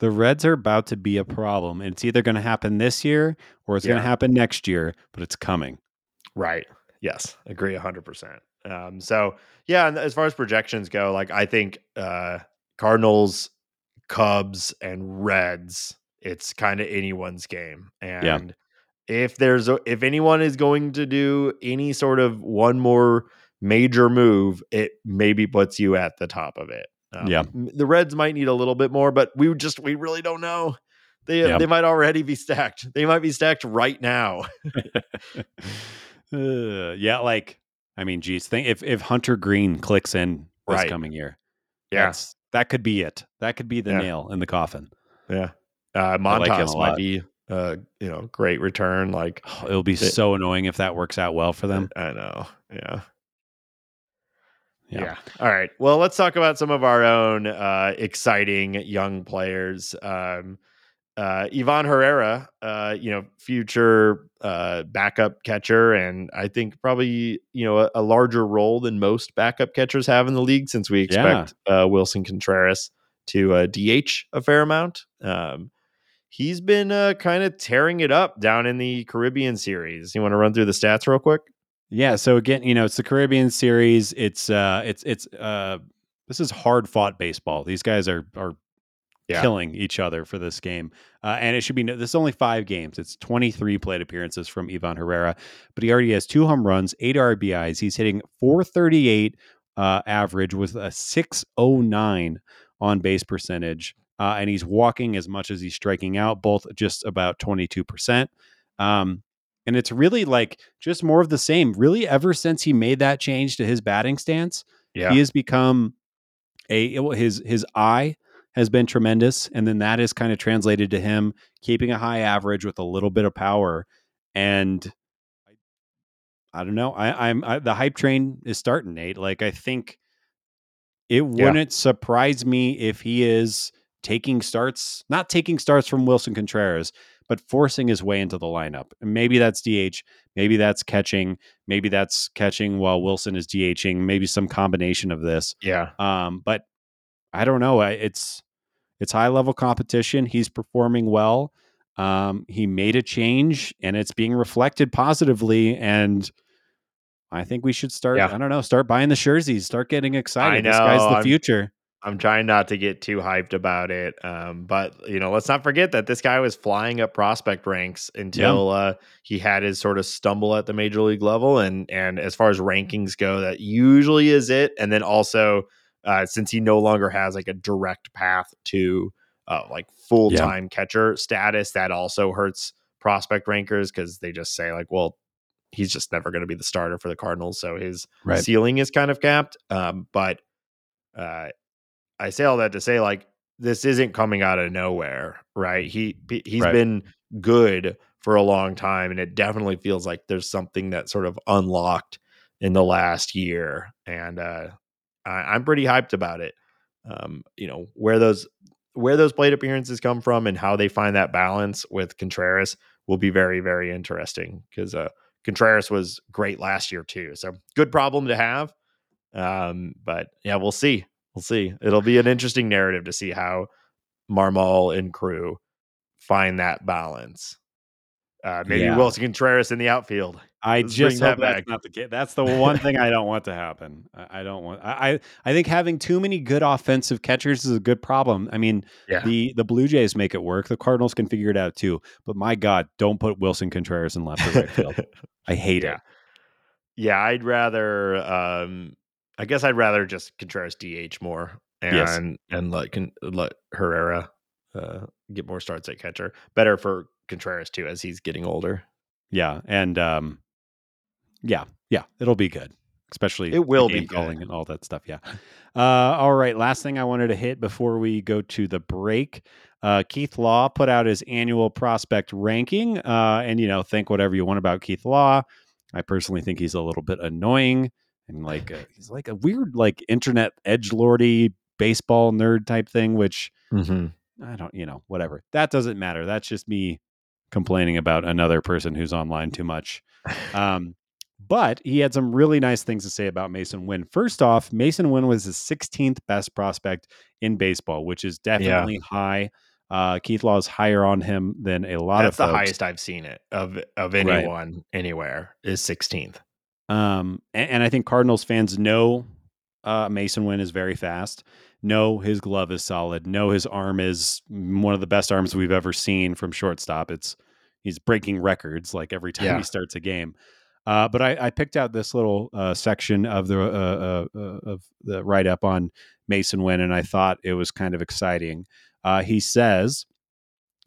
The Reds are about to be a problem. And it's either going to happen this year or it's going to happen next year, but it's coming. Right. Yes. Agree hundred percent. Um, so yeah, and as far as projections go, like I think uh Cardinals, Cubs, and Reds, it's kind of anyone's game. And if there's a, if anyone is going to do any sort of one more major move, it maybe puts you at the top of it. Um, Yeah. The Reds might need a little bit more, but we just we really don't know. They Yeah. they might already be stacked. They might be stacked right now. Uh, yeah, like I mean, geez, think if if Hunter Greene clicks in this Right. coming year, Yeah. that's that could be it. That could be the Yeah. nail in the coffin. Yeah. Uh Montas a might be uh you know, great return. Like Oh, it'll be It- so annoying if that works out well for them. I know. Yeah. Yeah. Yeah. All right. Well, let's talk about some of our own uh exciting young players. Um uh Ivan Herrera, uh, you know, future uh backup catcher, and I think probably, you know, a, a larger role than most backup catchers have in the league since we expect uh Willson Contreras to uh DH a fair amount. Um he's been uh kind of tearing it up down in the Caribbean series. You want to run through the stats real quick? Yeah. So again, you know, it's the Caribbean series. It's uh it's it's uh this is hard fought baseball. These guys are are Yeah. killing each other for this game. Uh, and it should be no- this is only five games. It's 23 plate appearances from Ivan Herrera, but he already has two home runs, eight RBIs. He's hitting 438 uh, average with a 609 on base percentage. Uh, and he's walking as much as he's striking out, both just about 22%. Um, and it's really like just more of the same. Really, ever since he made that change to his batting stance, Yeah. he has become a his his eye has been tremendous, and then that is kind of translated to him keeping a high average with a little bit of power. And I, I don't know, I, I'm I, the hype train is starting, Nate. Like I think it wouldn't surprise me if he is taking starts, not taking starts from Willson Contreras, but forcing his way into the lineup. And maybe that's DH, maybe that's catching, maybe that's catching while Willson is DHing, maybe some combination of this. yeah. Um, but I don't know. It's it's high level competition. He's performing well. Um, he made a change, and it's being reflected positively. And I think we should start. Yeah. I don't know. Start buying the jerseys. Start getting excited. This know, guy's the I'm- future. I'm trying not to get too hyped about it. Um, but you know, let's not forget that this guy was flying up prospect ranks until uh, he had his sort of stumble at the major league level. And and as far as rankings go, that usually is it. And then also, uh, since he no longer has like a direct path to uh, like full time catcher status, that also hurts prospect rankers because they just say like, well, he's just never going to be the starter for the Cardinals, so his Right. ceiling is kind of capped. Um, but uh, I say all that to say, like, this isn't coming out of nowhere, right? He he- he's Right. been good for a long time, and it definitely feels like there's something that sort of unlocked in the last year, and uh, I, I'm pretty hyped about it. Um, you know where those where those plate appearances come from and how they find that balance with Contreras will be very very interesting because uh, Contreras was great last year too, so good problem to have. Um, but yeah, we'll see. We'll see. It'll be an interesting narrative to see how Marmol and crew find that balance. Uh, maybe Yeah. Willson Contreras in the outfield. I Let's just hope that that's back. not the case. That's the one thing I don't want to happen. I, I don't want. I, I I think having too many good offensive catchers is a good problem. I mean, Yeah. the the Blue Jays make it work. The Cardinals can figure it out too. But my God, don't put Willson Contreras in left or right field. I hate Yeah. it. yeah, I'd rather. Um, I guess I'd rather just Contreras DH more and Yes. and let let Herrera uh, get more starts at catcher. Better for Contreras too as he's getting older. Yeah, and um, yeah, yeah, it'll be good. Especially It will be calling and all that stuff. Yeah. Uh, all right. Last thing I wanted to hit before we go to the break. Uh, Keith Law put out his annual prospect ranking, uh, and you know, think whatever you want about Keith Law. I personally think he's a little bit annoying and like a, he's like a weird like internet edge lordy baseball nerd type thing, which Mm-hmm. I don't, you know, whatever. That doesn't matter. That's just me complaining about another person who's online too much. Um, but he had some really nice things to say about Masyn Winn. First off, Masyn Winn was the 16th best prospect in baseball, which is definitely high. Uh, Keith Law is higher on him than a lot That's of That's the highest I've seen it of of Right. anyone anywhere is 16th. Um, and, and I think Cardinals fans know uh, Masyn Winn is very fast. Know his glove is solid. Know his arm is one of the best arms we've ever seen from shortstop. It's he's breaking records like every time Yeah. he starts a game. Uh, but I, I picked out this little uh, section of the uh, uh, uh, of the write up on Masyn Winn, and I thought it was kind of exciting. Uh, he says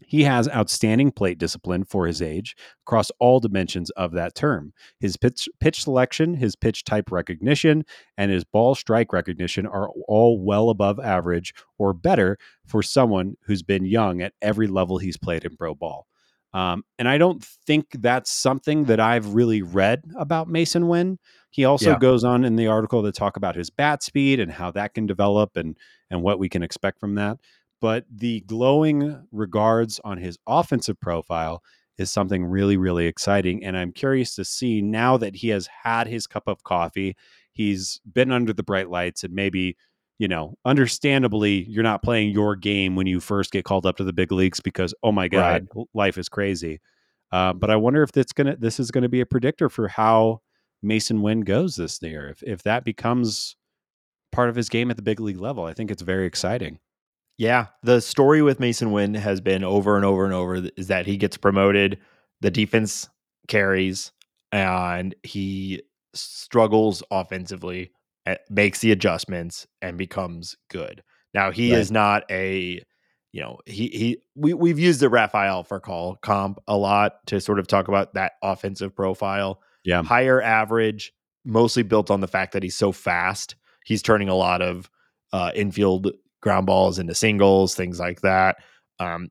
he has outstanding plate discipline for his age across all dimensions of that term. His pitch, pitch selection, his pitch type recognition, and his ball strike recognition are all well above average or better for someone who's been young at every level he's played in pro ball. Um, and I don't think that's something that I've really read about Masyn Winn. He also Yeah. goes on in the article to talk about his bat speed and how that can develop and and what we can expect from that. But the glowing regards on his offensive profile is something really, really exciting. And I'm curious to see now that he has had his cup of coffee, he's been under the bright lights, and maybe, you know, understandably, you're not playing your game when you first get called up to the big leagues because, oh my God, life is crazy. Uh, but I wonder if that's gonna this is gonna be a predictor for how Masyn Winn goes this year. If if that becomes part of his game at the big league level, I think it's very exciting. Yeah, the story with Masyn Winn has been over and over and over is that he gets promoted, the defense carries, and he struggles offensively, eh, makes the adjustments, and becomes good. Now he Right. is not a, you know, he he we we've used the Rafael Furcal comp a lot to sort of talk about that offensive profile. Yeah. higher average, mostly built on the fact that he's so fast. He's turning a lot of uh, infield ground balls into singles, things like that. Um,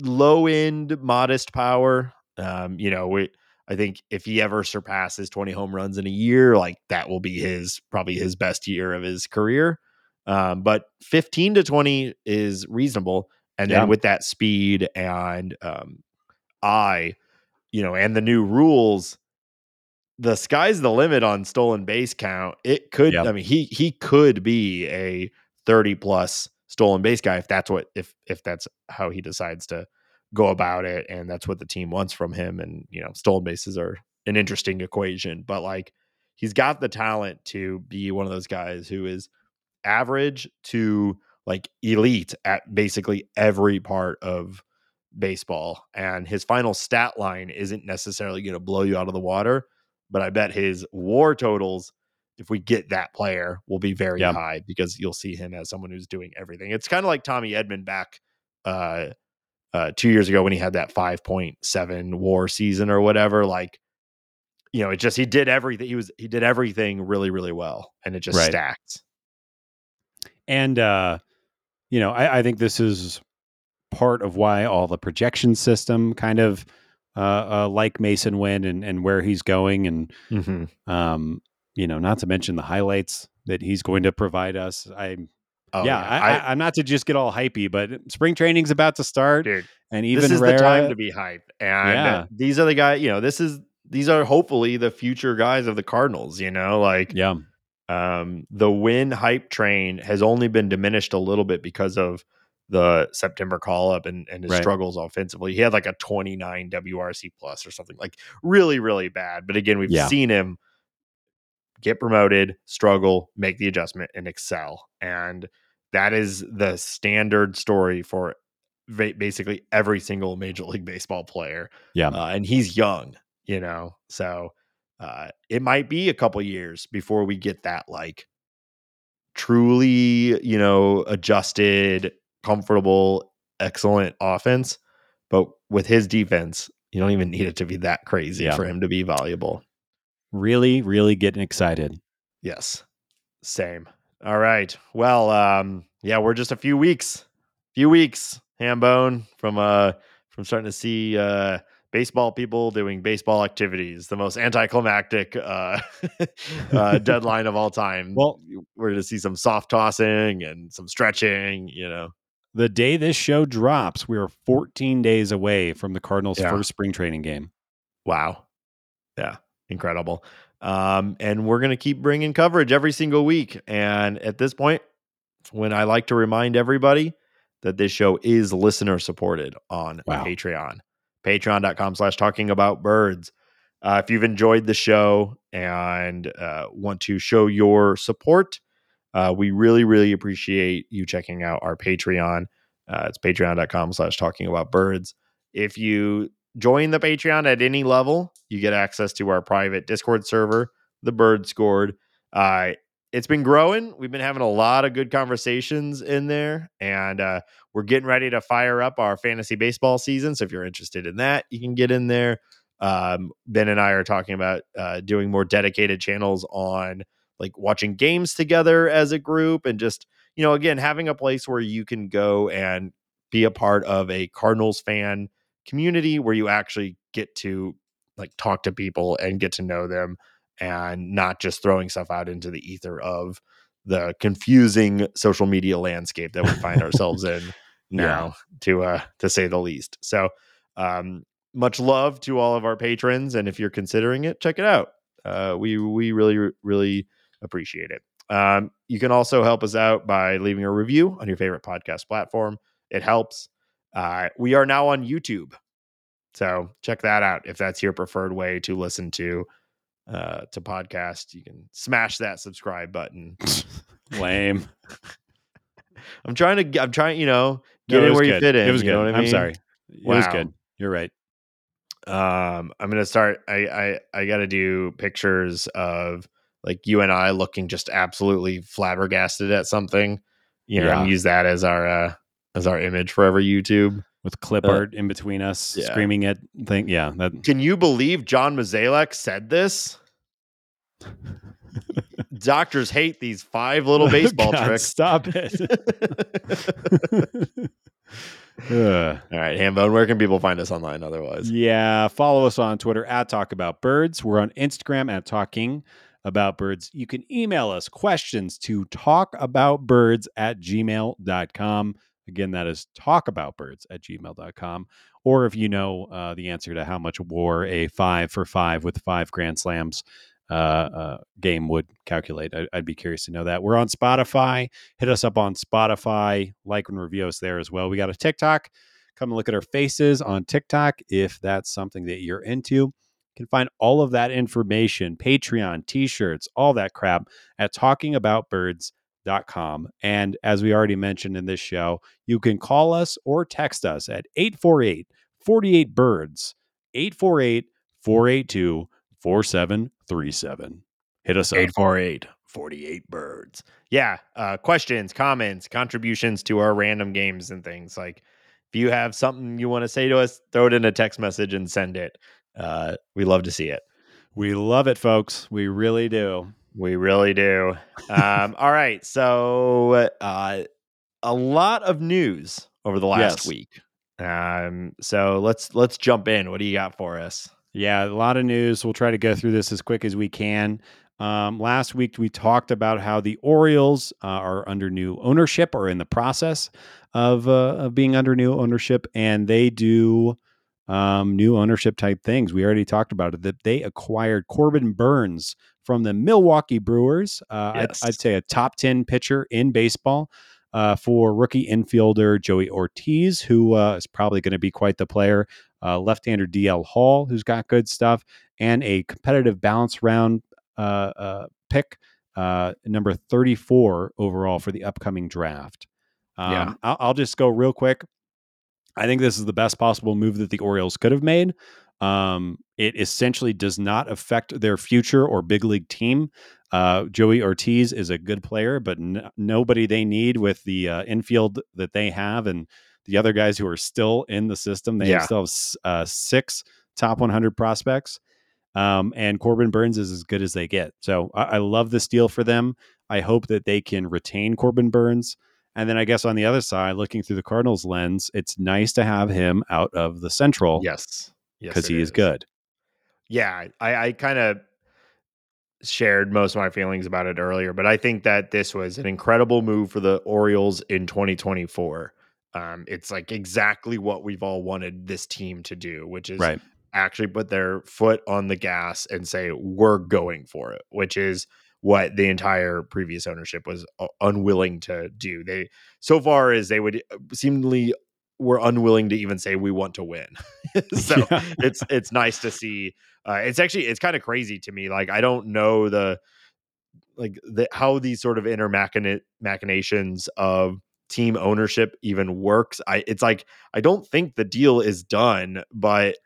low end, modest power. Um, you know, we, I think if he ever surpasses 20 home runs in a year, like that will be his probably his best year of his career. Um, but 15 to 20 is reasonable. And then with that speed and um, eye, you know, and the new rules, the sky's the limit on stolen base count. It could, Yeah. I mean, he he could be a 30 plus stolen base guy if that's what if if that's how he decides to go about it and that's what the team wants from him and you know stolen bases are an interesting equation, but like he's got the talent to be one of those guys who is average to like elite at basically every part of baseball. And his final stat line isn't necessarily going to blow you out of the water, but I bet his war totals, if we get that player, will be very Yeah. high because you'll see him as someone who's doing everything. It's kind of like Tommy Edman back uh, uh, two years ago when he had that 5.7 war season or whatever. Like, you know, it just he did everything. He was he did everything really, really well, and it just Right. stacked. And uh, you know, I, I think this is part of why all the projection system kind of uh, uh like Masyn Winn and, and where he's going and Mm-hmm. um, you know, not to mention the highlights that he's going to provide us. I Oh, yeah, I, I, I'm not to just get all hypey, but spring training's about to start, dude. and even this is Rara, the time to be hype. And Yeah. these are the guys, you know, this is these are hopefully the future guys of the Cardinals, you know, like yeah, um the Winn hype train has only been diminished a little bit because of the September call up and, and his Right. struggles offensively. He had like a 29 WRC plus or something like really, really bad. But again, we've Yeah. seen him get promoted, struggle, make the adjustment, and excel. And that is the standard story for basically every single Major League Baseball player. Yeah. Uh, and he's young, you know, so uh, it might be a couple years before we get that like truly, you know, adjusted, comfortable, excellent offense. But with his defense, you don't even need it to be that crazy Yeah. for him to be valuable. Really, really getting excited. Yes. Same. All right. Well, um, yeah, we're just a few weeks, few weeks, Hambone, from uh from starting to see uh baseball people doing baseball activities, the most anticlimactic uh, uh deadline of all time. Well, we're gonna see some soft tossing and some stretching, you know. the day this show drops, we are 14 days away from the Cardinals' Yeah. first spring training game. Wow. Yeah, incredible. Um, and we're going to keep bringing coverage every single week. And at this point, when I like to remind everybody that this show is listener supported on Wow. Patreon, patreon.com slash talking about birds. Uh, if you've enjoyed the show and uh, want to show your support, uh, we really, really appreciate you checking out our Patreon. Uh, it's patreon.com slash talking about birds. If you join the Patreon at any level, you get access to our private Discord server, the Bird Scored. Uh, it's been growing. We've been having a lot of good conversations in there, and uh, we're getting ready to fire up our fantasy baseball season. So if you're interested in that, you can get in there. Um, ben and I are talking about uh, doing more dedicated channels on like watching games together as a group, and just you know, again, having a place where you can go and be a part of a Cardinals fan community where you actually get to like talk to people and get to know them and not just throwing stuff out into the ether of the confusing social media landscape that we find ourselves in now to uh to say the least. So um much love to all of our patrons and if you're considering it check it out. Uh we we really really appreciate it. Um you can also help us out by leaving a review on your favorite podcast platform. It helps uh we are now on youtube so check that out if that's your preferred way to listen to uh to podcast you can smash that subscribe button Lame. i'm trying to I'm trying you know No, get it in where you fit in It was good. I I'm mean? sorry. It was good. You're right. um i'm gonna start i i i gotta do pictures of like you and i looking just absolutely flabbergasted at something you know and use that as our uh as our image for every youtube With clip Uh, art in between us, yeah. screaming at thing. Yeah, that can you believe john mozeliak said this doctors hate these five little baseball God, tricks Stop it. Ugh. all right hambone where can people find us online otherwise Yeah, follow us on Twitter at Talk About Birds. We're on Instagram at Talking About Birds. You can email us questions to talkaboutbirds at gmail.com. Again, that is talkaboutbirds at gmail.com. Or if you know uh, the answer to how much war a five for five with five Grand Slams uh, uh, game would calculate, I, I'd be curious to know that. We're on Spotify. Hit us up on Spotify, like and review us there as well. We got a TikTok come and look at our faces on TikTok if that's something that you're into. You can find all of that information, Patreon, t shirts, all that crap at talkingaboutbirds.com. And as we already mentioned in this show, you can call us or text us at 848 48 Birds, 848 482 4737. Hit us up. 848 48 birds. Yeah. Uh, questions, comments, contributions to our random games and things. Like if you have something you want to say to us, throw it in a text message and send it. Uh, we love to see it. We love it, folks. We really do. We really do. Um, all right. So, uh, a lot of news over the last Yes. week. Um, so let's let's jump in. What do you got for us? Yeah, a lot of news. We'll try to go through this as quick as we can. Um, last week, we talked about how the Orioles uh, are under new ownership or in the process of, uh, of being under new ownership, and they do um, new ownership type things. We already talked about it that they acquired Corbin Burnes from the Milwaukee Brewers. Uh, Yes. I'd, I'd say a top 10 pitcher in baseball. Uh, for rookie infielder Joey Ortiz, who uh, is probably going to be quite the player uh, left-hander DL Hall, who's got good stuff, and a competitive balance round uh, uh, pick, uh, number 34 overall for the upcoming draft. Um, Yeah. I'll, I'll just go real quick. I think this is the best possible move that the Orioles could have made. Um, it essentially does not affect their future or big league team. Uh, Joey Ortiz is a good player, but n- nobody they need with the uh, infield that they have and the other guys who are still in the system. They Yeah. still have s- uh, six top 100 prospects. Um, and Corbin Burnes is as good as they get. So I, I love this deal for them. I hope that they can retain Corbin Burnes. And then I guess on the other side, looking through the Cardinals lens, it's nice to have him out of the Central Yes. Yes. because it he is good. yeah i i kind of shared most of my feelings about it earlier but i think that this was an incredible move for the orioles in 2024 um it's like exactly what we've all wanted this team to do which is Right. actually put their foot on the gas and say we're going for it which is what the entire previous ownership was uh, unwilling to do they so far as they would uh, seemingly were unwilling to even say we want to win so Yeah. it's it's nice to see uh, it's actually it's kind of crazy to me like i don't know the like the how these sort of inner machina- machinations of team ownership even works i it's like i don't think the deal is done but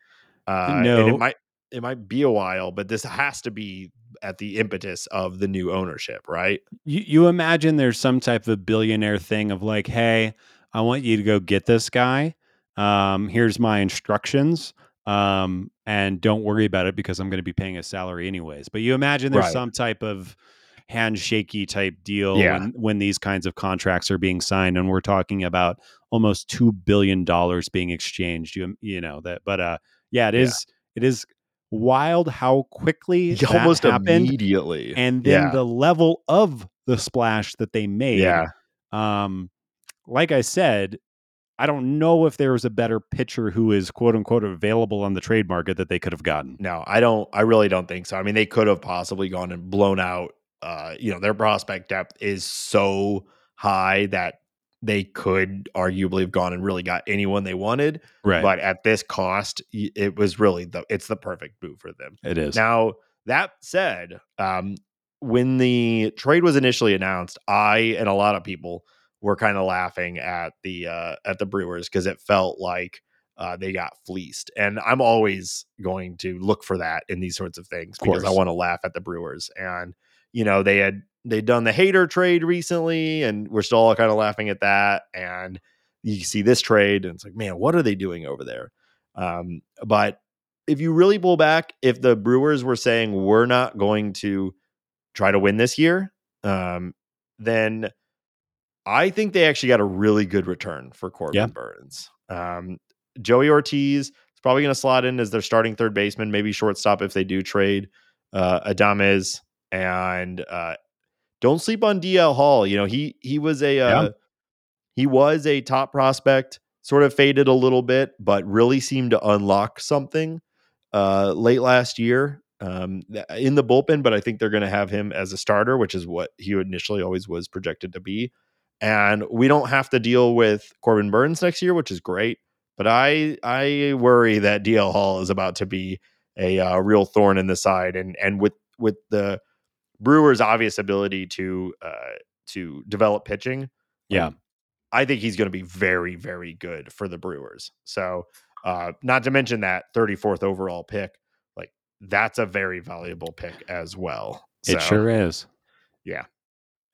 uh and No. it might it might be a while but this has to be at the impetus of the new ownership right you, you imagine there's some type of billionaire thing of like, hey, I want you to go get this guy. Um, here's my instructions. Um, and don't worry about it because I'm going to be paying a salary anyways. But you imagine there's Right. some type of handshaky type deal Yeah. when, when these kinds of contracts are being signed and we're talking about almost two billion dollars being exchanged. You you know that, but uh, yeah, it is yeah. it is wild how quickly almost happened immediately and then yeah the level of the splash that they made. yeah Um, like I said, I don't know if there was a better pitcher who is quote unquote available on the trade market that they could have gotten. No, I don't. I really don't think so. I mean, they could have possibly gone and blown out. Uh, you know, their prospect depth is so high that they could arguably have gone and really got anyone they wanted. Right. But at this cost, it was really the it's the perfect move for them. it is. Now that said, um, when the trade was initially announced, I and a lot of people were kind of laughing at the uh, at the Brewers because it felt like uh, they got fleeced, and I'm always going to look for that in these sorts of things Of because I want to laugh at the Brewers. And you know they had they'd done the hater trade recently, and we're still all kind of laughing at that. And you see this trade, and it's like, man, what are they doing over there? Um, but if you really pull back, if the Brewers were saying we're not going to try to win this year, um, then I think they actually got a really good return for Corbin Yeah. Burnes. Um, Joey Ortiz is probably going to slot in as their starting third baseman, maybe shortstop if they do trade uh, Adames. And uh, don't sleep on DL Hall. You know he he was a uh, Yeah. he was a top prospect, sort of faded a little bit, but really seemed to unlock something uh, late last year um, in the bullpen. But I think they're going to have him as a starter, which is what he initially always was projected to be. And we don't have to deal with Corbin Burnes next year, which is great. But I I worry that DL Hall is about to be a uh, real thorn in the side. And and with with the Brewers' obvious ability to uh, to develop pitching, Yeah. like, I think he's going to be very very good for the Brewers. So uh, not to mention that 34th overall pick, like that's a very valuable pick as well. It So- sure is. Yeah.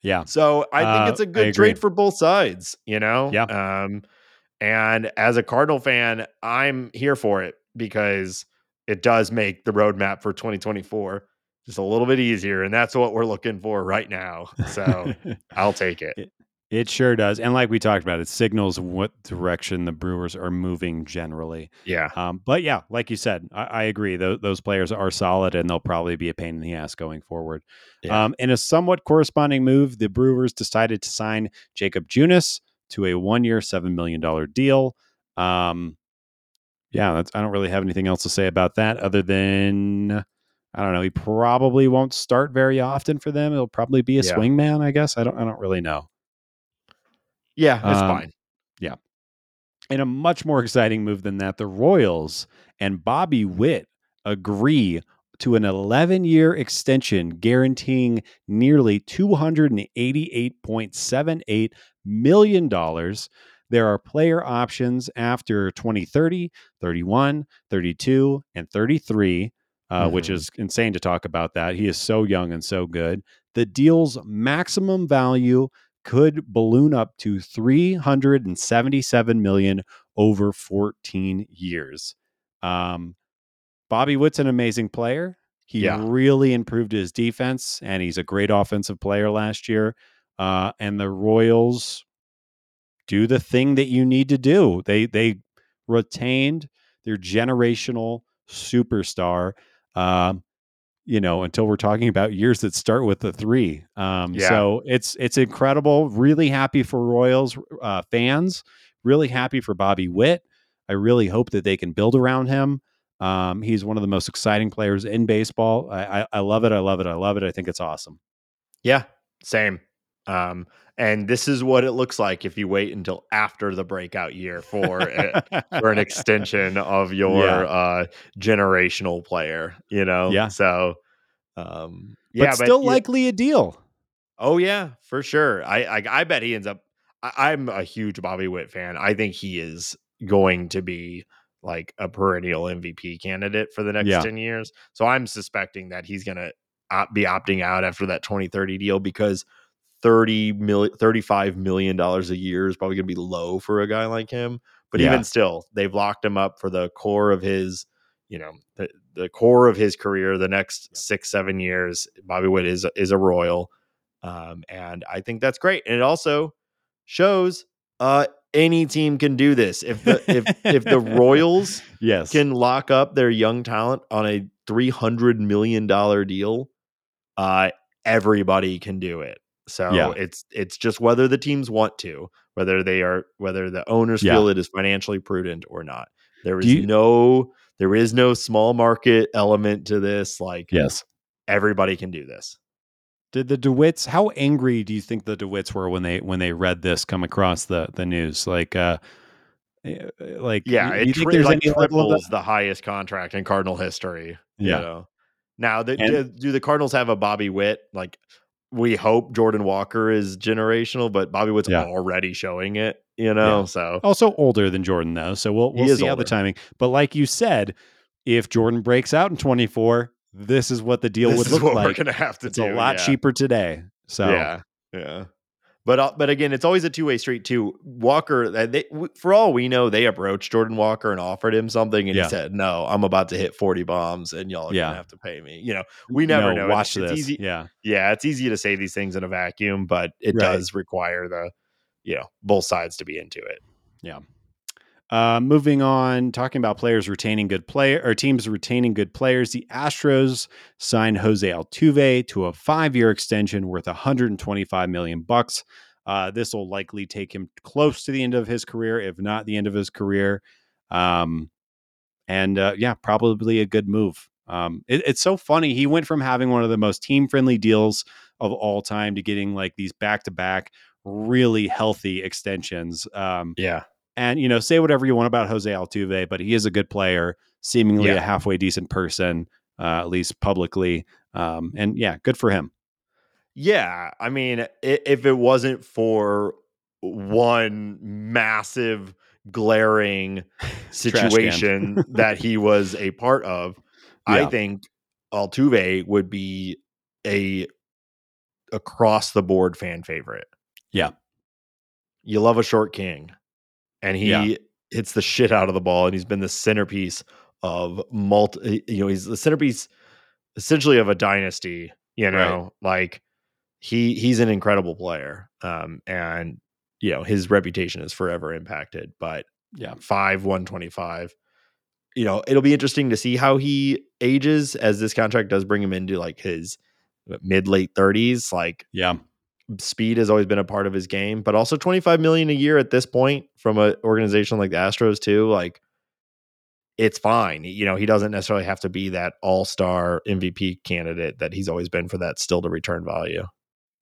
Yeah. so I think Uh, it's a good trade for both sides, you know? Yeah. Um, and as a Cardinal fan, I'm here for it because it does make the roadmap for 2024 just a little bit easier. And that's what we're looking for right now. So I'll take it. It sure does. And like we talked about, it signals what direction the Brewers are moving generally. Yeah. Um, but yeah, like you said, I, I agree. Those, those players are solid and they'll probably be a pain in the ass going forward. Yeah. Um, in a somewhat corresponding move, the Brewers decided to sign Jakob Junis to a one year, $7 million deal. Um, yeah, that's, I don't really have anything else to say about that other than, I don't know. He probably won't start very often for them. It'll probably be a Yeah. swingman, I guess. I don't, I don't really know. Yeah. It's Um, fine. Yeah. In a much more exciting move than that, the Royals and Bobby Witt agree to an 11 year extension guaranteeing nearly $288.78 million. There are player options after 2030, 31, 32, and 33, uh, which Mhm. is insane to talk about that. He is so young and so good. The deal's maximum value could balloon up to 377 million over 14 years. Um, Bobby Witt's an amazing player. He Yeah. really improved his defense, and he's a great offensive player last year. Uh, and the Royals do the thing that you need to do. They they retained their generational superstar. Um, you know, until we're talking about years that start with the three. Um, Yeah. So it's it's incredible. Really happy for Royals uh, fans. Really happy for Bobby Witt. I really hope that they can build around him. Um, he's one of the most exciting players in baseball. I, I, I love it. I love it. I love it. I think it's awesome. Yeah. Same. Um, and this is what it looks like if you wait until after the breakout year for a, for an extension of your Yeah. uh generational player, you know? Yeah. So um but yeah, still yeah- likely a deal. oh yeah, for sure. I, I I bet he ends up I, I'm a huge Bobby Witt fan. I think he is going to be like a perennial MVP candidate for the next Yeah. 10 years. So I'm suspecting that he's going to op- be opting out after that 2030 deal because 30 million 35 million dollars a year is probably going to be low for a guy like him but Yeah. even still they've locked him up for the core of his you know the, the core of his career the next six seven years bobby witt is is a royal um, and i think that's great and it also shows uh any team can do this. If the if if the royals yes, can lock up their young talent on a 300 million dollar deal uh everybody can do it so Yeah. it's it's just whether the teams want to whether they are whether the owners Yeah. feel it is financially prudent or not there is you- no there is no small market element to this like yes. everybody can do this Did the DeWitts? How angry do you think the DeWitts were when they when they read this come across the the news? Like, uh, eh, like yeah you- it you think tri- there's like any level of triples the highest contract in cardinal history you Yeah. know now the, And- do the cardinals have a bobby witt like we hope jordan walker is generational but bobby witt's Yeah. already showing it you know Yeah. so Also older than Jordan though, so we'll we'll see how the timing. But like you said, if Jordan breaks out in 24, this is what the deal this would is look what we're gonna have to It's do a lot yeah. cheaper today. So yeah yeah but uh, but again it's always a two-way street too walker uh, they, for all we know they approached jordan walker and offered him something and Yeah. he said no i'm about to hit 40 bombs and y'all are Yeah. gonna have to pay me you know we never no, know Watch it's, this. it's easy Yeah. yeah, it's easy to say these things in a vacuum, but it Right. does require the, you know, both sides to be into it. Uh, moving on, talking about players retaining good player or teams retaining good players. The Astros signed Jose Altuve to a five-year extension worth 125 million bucks. Uh, this will likely take him close to the end of his career, if not the end of his career. Um, and uh, yeah, probably a good move. Um, it- it's so funny. He went from having one of the most team-friendly deals of all time to getting like these back-to-back really healthy extensions. Um, Yeah. And you know, say whatever you want about Jose Altuve, but he is a good player. seemingly Yeah. a halfway decent person, uh, at least publicly. Um, and yeah, good for him. Yeah, I mean, if it wasn't for one massive glaring situation that he was a part of, I think Altuve would be a across the board fan favorite. Yeah. You love a short king, and he Yeah. hits the shit out of the ball, and he's been the centerpiece of multi. You know, he's the centerpiece essentially of a dynasty. You Right. know, like he he's an incredible player, um, and you know his reputation is forever impacted. But Yeah. five one twenty five. You know, it'll be interesting to see how he ages as this contract does bring him into like his mid late thirties. Like Yeah. Speed has always been a part of his game, but also 25 million a year at this point from an organization like the Astros too. Like it's fine. You know, he doesn't necessarily have to be that all-star MVP candidate that he's always been for that still to return value.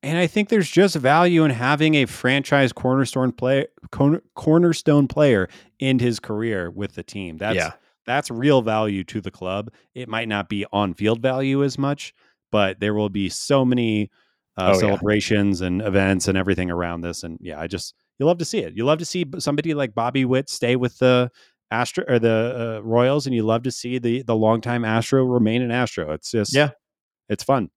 And I think there's just value in having a franchise cornerstone play corner, cornerstone player in his career with the team. That's yeah. that's real value to the club. It might not be on field value as much, but there will be so many uh, Oh, yeah. celebrations and events and everything around this. And yeah, I just you love to see it. You love to see somebody like Bobby Witt stay with the Astro or the uh, Royals, and you love to see the the longtime Astro remain an Astro. It's just Yeah. it's fun.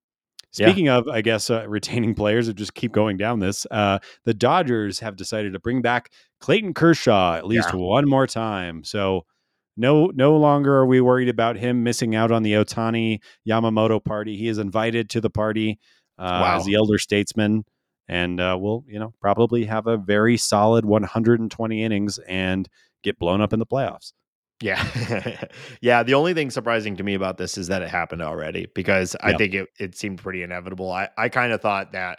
Yeah. Speaking of, I guess uh, retaining players, and just keep going down this. Uh, the Dodgers have decided to bring back Clayton Kershaw at least Yeah. one more time. So no, no longer are we worried about him missing out on the Ohtani Yamamoto party. He is invited to the party uh, Wow. as the elder statesman, and uh, will you know probably have a very solid 120 innings and get blown up in the playoffs. Yeah. yeah. The only thing surprising to me about this is that it happened already because I think it, it seemed pretty inevitable. I, I kind of thought that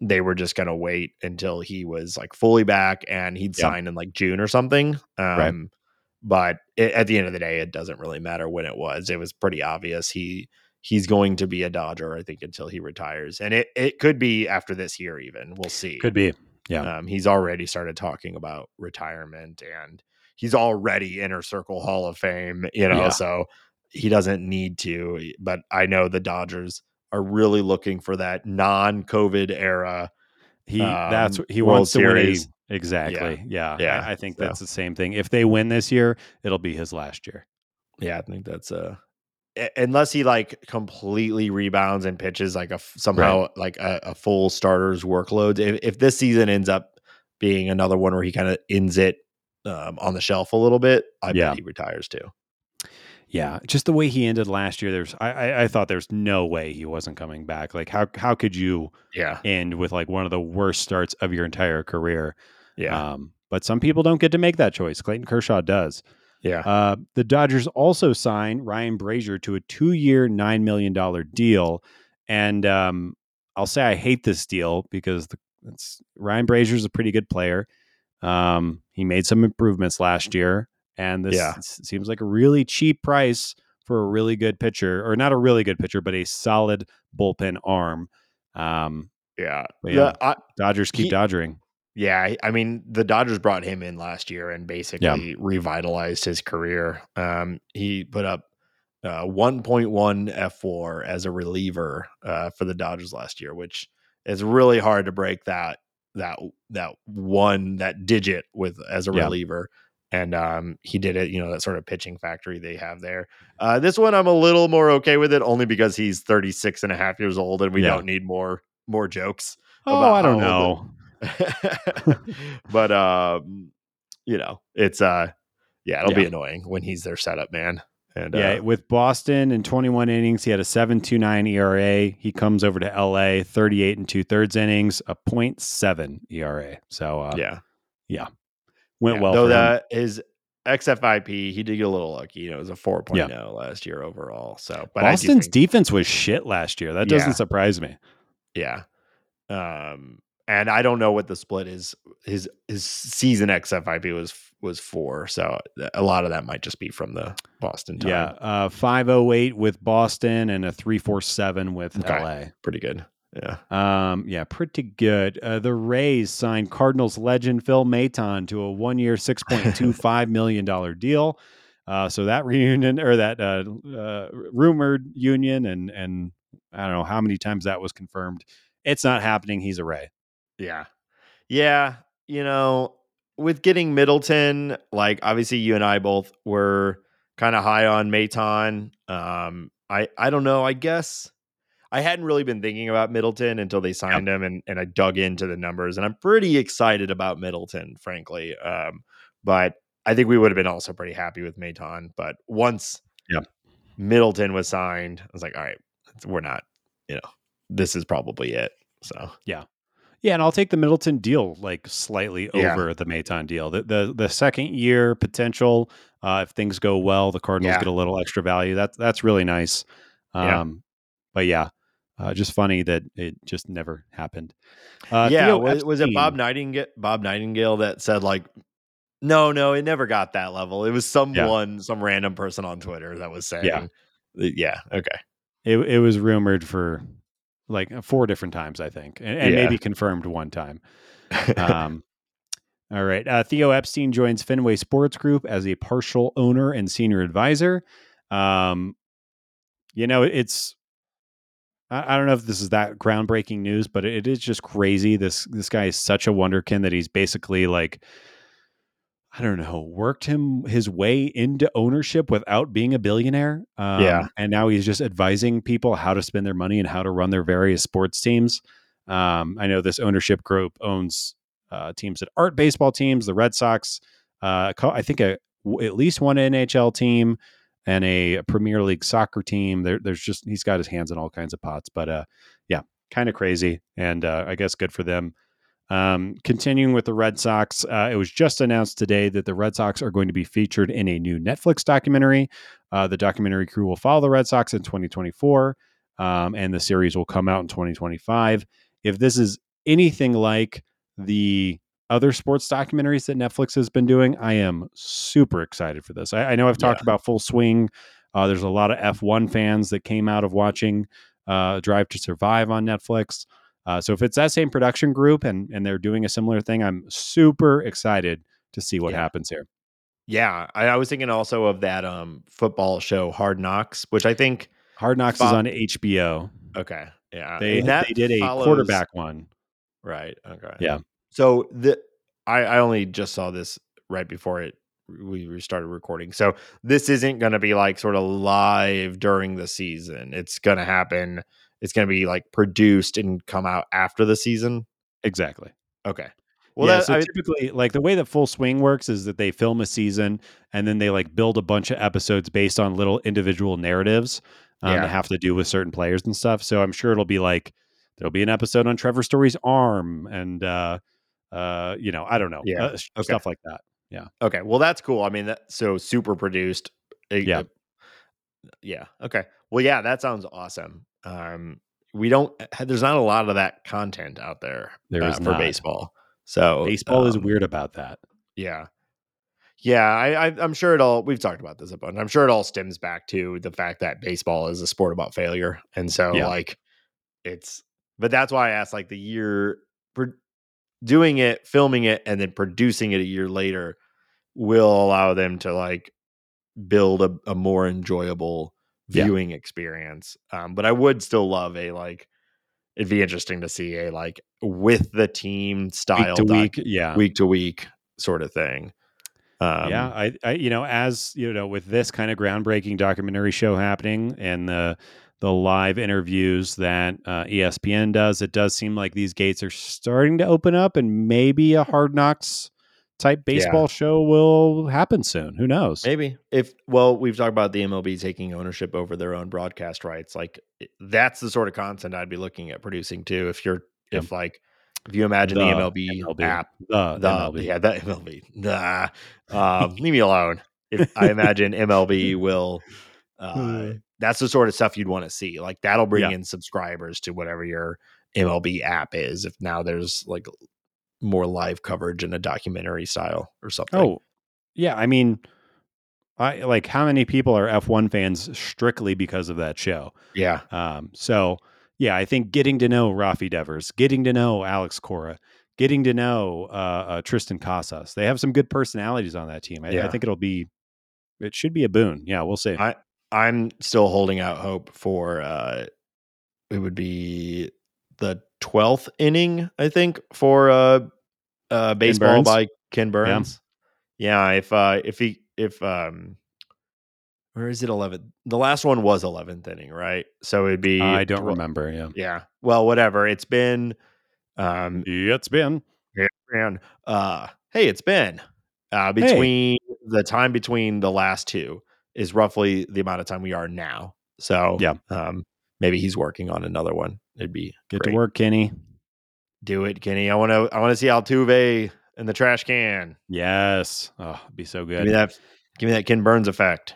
they were just going to wait until he was like fully back and he'd Yeah. sign in like June or something. Um, Right. But it, at the end of the day, it doesn't really matter when it was. It was pretty obvious he he's going to be a Dodger, I think, until he retires. And it, it could be after this year, even. We'll see. Could be. Yeah. Um, he's already started talking about retirement and he's already inner circle Hall of Fame, you know, Yeah. so he doesn't need to. But I know the Dodgers are really looking for that non COVID era. He um, that's what he World wants to Series. win a exactly. Yeah. Yeah, I, I think so. that's the same thing. If they win this year, it'll be his last year. Yeah, I think that's uh a- unless he like completely rebounds and pitches like a somehow like a, a full starter's workload. If, if this season ends up being another one where he kind of ends it um, on the shelf a little bit, I Yeah. bet he retires too. Yeah, just the way he ended last year. There's, I, I, I thought there's no way he wasn't coming back. Like, how, how could you Yeah, end with like one of the worst starts of your entire career? yeah, Um, but some people don't get to make that choice. Clayton Kershaw does. Yeah. Uh, the Dodgers also signed Ryan Brasier to a two-year, nine million dollar deal, and um, I'll say I hate this deal because the, it's, Ryan Brasier is a pretty good player. Um, he made some improvements last year, and this Yeah. seems like a really cheap price for a really good pitcher, or not a really good pitcher, but a solid bullpen arm. Um, Yeah. But The- yeah. I- Dodgers keep He- dodgering. Yeah. I- mean, the Dodgers brought him in last year and basically revitalized his career. Um, he put up uh, 1.1 F4 as a reliever uh, for the Dodgers last year, which is really hard to break that that that one that digit with as a Yeah. reliever. And um, he did it, you know, that sort of pitching factory they have there. Uh, this one, I'm a little more okay with it, only because he's 36 and a half years old and we Yeah. don't need more more jokes. Oh, I don't know. but um you know it's uh yeah it'll be annoying when he's their setup man and Yeah, uh, with Boston in 21 innings, he had a 7.29 ERA. He comes over to LA, 38 and two thirds innings, a 0.7 ERA. So uh, yeah went yeah. well. though that his xfip he did get a little lucky you know it was a 4.0 last year overall so but Boston's think- defense was shit last year. That doesn't Yeah. surprise me. yeah um and i don't know what the split is his his season xfip was was four so a lot of that might just be from the boston time Yeah, uh, 508 with Boston and a 347 with Okay. LA. pretty good yeah Um, yeah, pretty good. Uh, the Rays signed Cardinals legend Phil Maton to a point two five million dollar deal. Uh, so that reunion or that uh, uh, rumored union, and and I don't know how many times that was confirmed. It's not happening. He's a Ray. Yeah. Yeah. You know, with getting Middleton, like obviously you and I both were kind of high on Maton. Um, I I don't know. I guess I hadn't really been thinking about Middleton until they signed yep. him, and and I dug into the numbers, and I'm pretty excited about Middleton, frankly. Um, but I think we would have been also pretty happy with Maton. But once yeah. Middleton was signed, I was like, all right, we're not, you know, this is probably it. So yeah. Yeah, and I'll take the Middleton deal like slightly yeah. over the Maton deal. The the the second year potential, uh, if things go well, the Cardinals yeah. get a little extra value. That's that's really nice. Um, yeah. But yeah, uh, just funny that it just never happened. Uh, yeah, was, was, it Bob Nightingale? Bob Nightingale that said like, no, no, it never got that level. It was someone, yeah. some random person on Twitter that was saying, yeah, yeah, okay. It it was rumored for like four different times, I think, and, and yeah. maybe confirmed one time. Um, all right. Uh, Theo Epstein joins Fenway Sports Group as a partial owner and senior advisor. Um, you know, it's I, I don't know if this is that groundbreaking news, but it is just crazy. This this guy is such a wonderkin that he's basically like I don't know, worked him his way into ownership without being a billionaire. Um, yeah. And now he's just advising people how to spend their money and how to run their various sports teams. Um, I know this ownership group owns uh, teams that aren't baseball teams, the Red Sox, uh, I think a, at least one NHL team and a Premier League soccer team. There, there's just, he's got his hands in all kinds of pots. But uh, yeah, kind of crazy. And uh, I guess good for them. Um, continuing with the Red Sox, uh, it was just announced today that the Red Sox are going to be featured in a new Netflix documentary. Uh, the documentary crew will follow the Red Sox in 2024, um, and the series will come out in 2025. If this is anything like the other sports documentaries that Netflix has been doing, I am super excited for this. I, I know I've talked yeah. about Full Swing. Uh, there's a lot of F1 fans that came out of watching uh, Drive to Survive on Netflix. Uh, so if it's that same production group and and they're doing a similar thing, I'm super excited to see what yeah. happens here. Yeah, I, I, was thinking also of that um football show Hard Knocks, which I think Hard Knocks fo- is on HBO. Okay, yeah, they they did a follows... quarterback one. Right. Okay. Yeah. So the I I only just saw this right before it we started recording. So this isn't going to be like sort of live during the season. It's going to happen it's going to be like produced and come out after the season. Exactly. Okay. Well, yeah, that, so I, typically, like the way that Full Swing works is that they film a season and then they like build a bunch of episodes based on little individual narratives um, yeah. that have to do with certain players and stuff. So I'm sure it'll be like there'll be an episode on Trevor Story's arm and uh, uh, you know, I don't know, yeah, uh, okay. stuff like that. Yeah. Okay. Well, that's cool. I mean, that so super produced. Yeah. yeah. Okay. Well, yeah, that sounds awesome. Um, we don't. Eh, there's not a lot of that content out there. There uh, for not. baseball. So baseball um, is weird about that. Yeah. Yeah, I, I, am sure it all. We've talked about this a bunch. I'm sure it all stems back to the fact that baseball is a sport about failure, and so yeah. like it's. But that's why I asked, like the year, for doing it, filming it, and then producing it a year later will allow them to like build a, a more enjoyable viewing yeah. experience. Um, but I would still love a like it'd be interesting to see a like with the team style week doc, week, yeah, week to week sort of thing. Um, yeah, I, I, you know, as you know, with this kind of groundbreaking documentary show happening and the the live interviews that uh, ESPN does, it does seem like these gates are starting to open up, and maybe a Hard Knocks type baseball yeah. show will happen soon. Who knows? Maybe. If well, we've talked about the MLB taking ownership over their own broadcast rights. Like that's the sort of content I'd be looking at producing too. If you're yep. if like if you imagine the, the MLB, MLB, app, the, the, MLB, yeah, the MLB, nah, um, leave me alone. If I imagine MLB will, uh, that's the sort of stuff you'd want to see. Like that'll bring yeah. in subscribers to whatever your MLB app is. If now there's like more live coverage in a documentary style or something. Oh, yeah. I mean, I like how many people are F1 fans strictly because of that show? Yeah. Um, so yeah, I think getting to know Rafi Devers, getting to know Alex Cora, getting to know uh, uh, Triston Casas, they have some good personalities on that team. I, yeah. I think it'll be it should be a boon. Yeah, we'll see. I I'm still holding out hope for uh it would be the 12th inning, I think, for uh uh baseball Burns? by Ken Burns. Yeah, if uh if he if um where is it 11th? The last one was 11th inning, right? So it'd be I don't remember. Yeah, Yeah. Well, whatever. It's been um yeah it's been. and uh hey, it's been uh between the time between the last two is roughly the amount of time we are now. So Yeah. um maybe he's working on another one. It'd be Get great. to work, Kenny. Do it, Kenny. I want to. I want to see Altuve in the trash can. Yes. Oh, it'd be so good. Give me that. Give me that Ken Burns effect.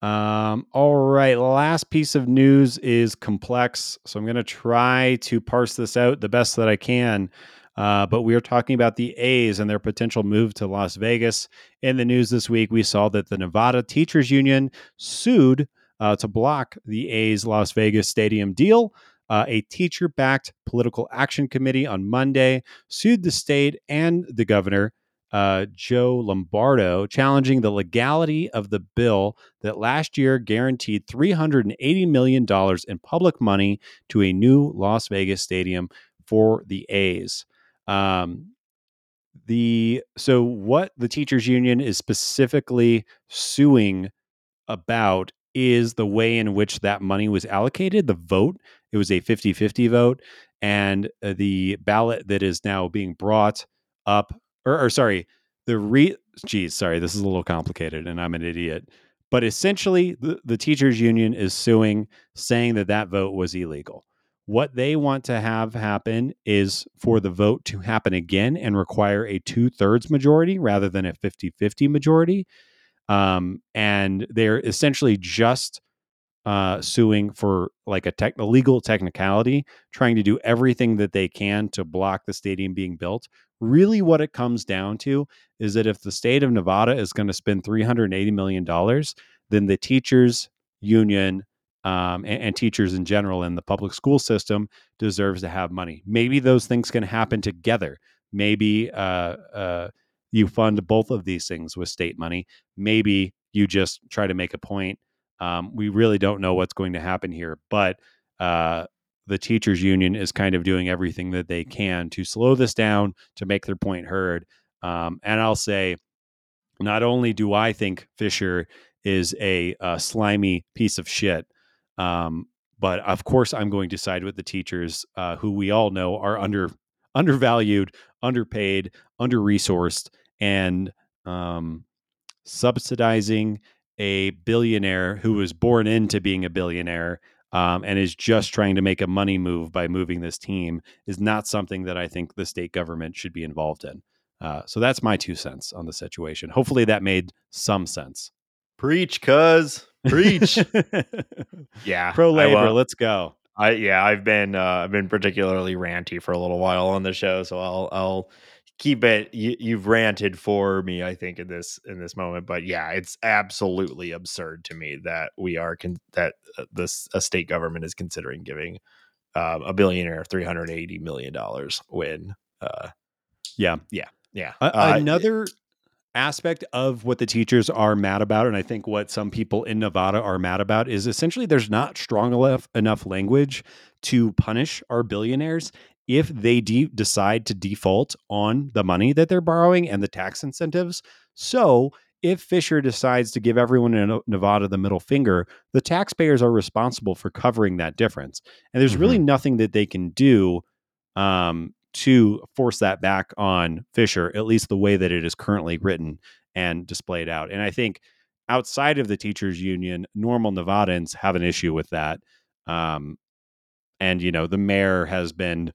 Um, all right. Last piece of news is complex. So I'm going to try to parse this out the best that I can. Uh, but we are talking about the A's and their potential move to Las Vegas. In the news this week, we saw that the Nevada Teachers Union sued uh, to block the A's Las Vegas stadium deal. Uh, a teacher backed political action committee on Monday sued the state and the governor, uh, Joe Lombardo, challenging the legality of the bill that last year guaranteed $380 million in public money to a new Las Vegas stadium for the A's. Um, the so what the teachers union is specifically suing about is the way in which that money was allocated the vote it was a 50-50 vote and uh, the ballot that is now being brought up or, or sorry the re geez sorry this is a little complicated and i'm an idiot but essentially the, the teachers union is suing saying that that vote was illegal. What they want to have happen is for the vote to happen again and require a two-thirds majority rather than a 50-50 majority um, and they're essentially just uh, suing for like a tech, a legal technicality, trying to do everything that they can to block the stadium being built. Really, what it comes down to is that if the state of Nevada is going to spend three hundred eighty million dollars, then the teachers union um, and, and teachers in general in the public school system deserves to have money. Maybe those things can happen together. Maybe uh, uh, you fund both of these things with state money. Maybe you just try to make a point. Um, we really don't know what's going to happen here, but uh, the teachers union is kind of doing everything that they can to slow this down, to make their point heard. Um, and I'll say, not only do I think Fisher is a, uh slimy piece of shit, um, but of course I'm going to side with the teachers, uh, who we all know are under undervalued, underpaid, under resourced, and um, subsidizing a billionaire who was born into being a billionaire um, and is just trying to make a money move by moving this team is not something that I think the state government should be involved in. Uh, so that's my two cents on the situation. Hopefully that made some sense. Preach, cuz preach. yeah, pro labor. let's go. I yeah, I've been uh, I've been particularly ranty for a little while on the show, so I'll I'll keep it. You, you've ranted for me, I think, in this in this moment, but yeah, it's absolutely absurd to me that we are con- that uh, this a state government is considering giving um, a billionaire three hundred eighty million dollars when uh, Yeah. yeah A- uh, another aspect of what the teachers are mad about, and I think what some people in Nevada are mad about, is essentially there's not strong enough enough language to punish our billionaires if they de- decide to default on the money that they're borrowing and the tax incentives. So. If Fisher decides to give everyone in Nevada the middle finger, the taxpayers are responsible for covering that difference. And there's really nothing that they can do um, to force that back on Fisher, at least the way that it is currently written and displayed out. And I think outside of the teachers union, normal Nevadans have an issue with that. Um, and you know, the mayor has been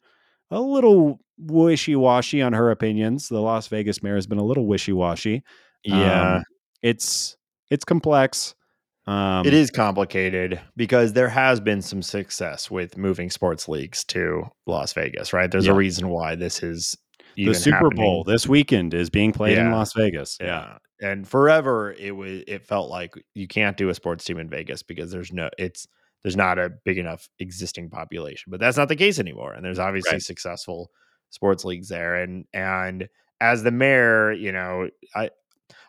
a little wishy-washy on her opinions. The Las Vegas mayor has been a little wishy-washy. yeah. Um, it's it's complex. Um, it is complicated because there has been some success with moving sports leagues to Las Vegas, right? There's Yeah. a reason why this is the Super happening. Bowl this weekend is being played in Las Vegas. Yeah. And forever it was it felt like you can't do a sports team in Vegas because there's no it's there's not a big enough existing population. But that's not the case anymore. And there's obviously Right. successful sports leagues there. And and as the mayor, you know, I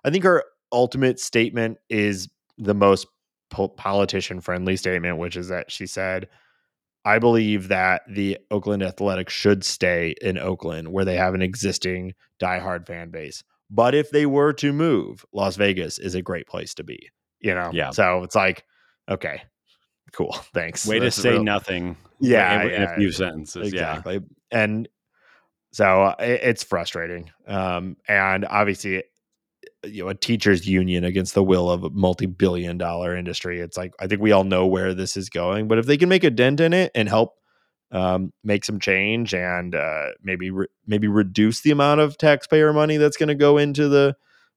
I think her ultimate statement is the most po- politician friendly statement, which is that she said, I believe that the Oakland Athletics should stay in Oakland where they have an existing diehard fan base. But if they were to move, Las Vegas is a great place to be. You know? Yeah. So it's like, okay, cool. Thanks. Way to say real- nothing. Yeah, in, yeah, a few sentences. exactly and so uh, it, it's frustrating um and obviously you know a teachers union against the will of a multi-billion dollar industry it's like i think we all know where this is going but if they can make a dent in it and help um, make some change and uh, maybe re- maybe reduce the amount of taxpayer money that's going to go into the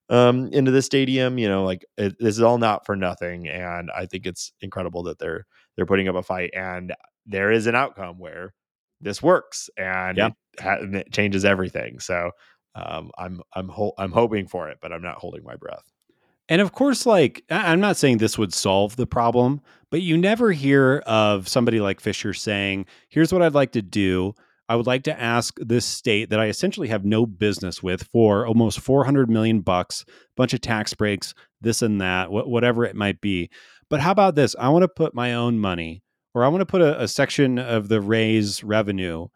um, into the stadium. You know, like it, this is all not for nothing, and I think it's incredible that they're they're putting up a fight, and there is an outcome where this works and Yeah. it, ha- and it changes everything. So um, I'm I'm ho- I'm hoping for it, but I'm not holding my breath. And of course, like, I'm not saying this would solve the problem, but you never hear of somebody like Fisher saying, here's what I'd like to do. I would like to ask this state that I essentially have no business with for almost 400 million bucks, bunch of tax breaks, this and that, wh- whatever it might be. But how about this? I want to put my own money, or I want to put a, a section of the raise revenue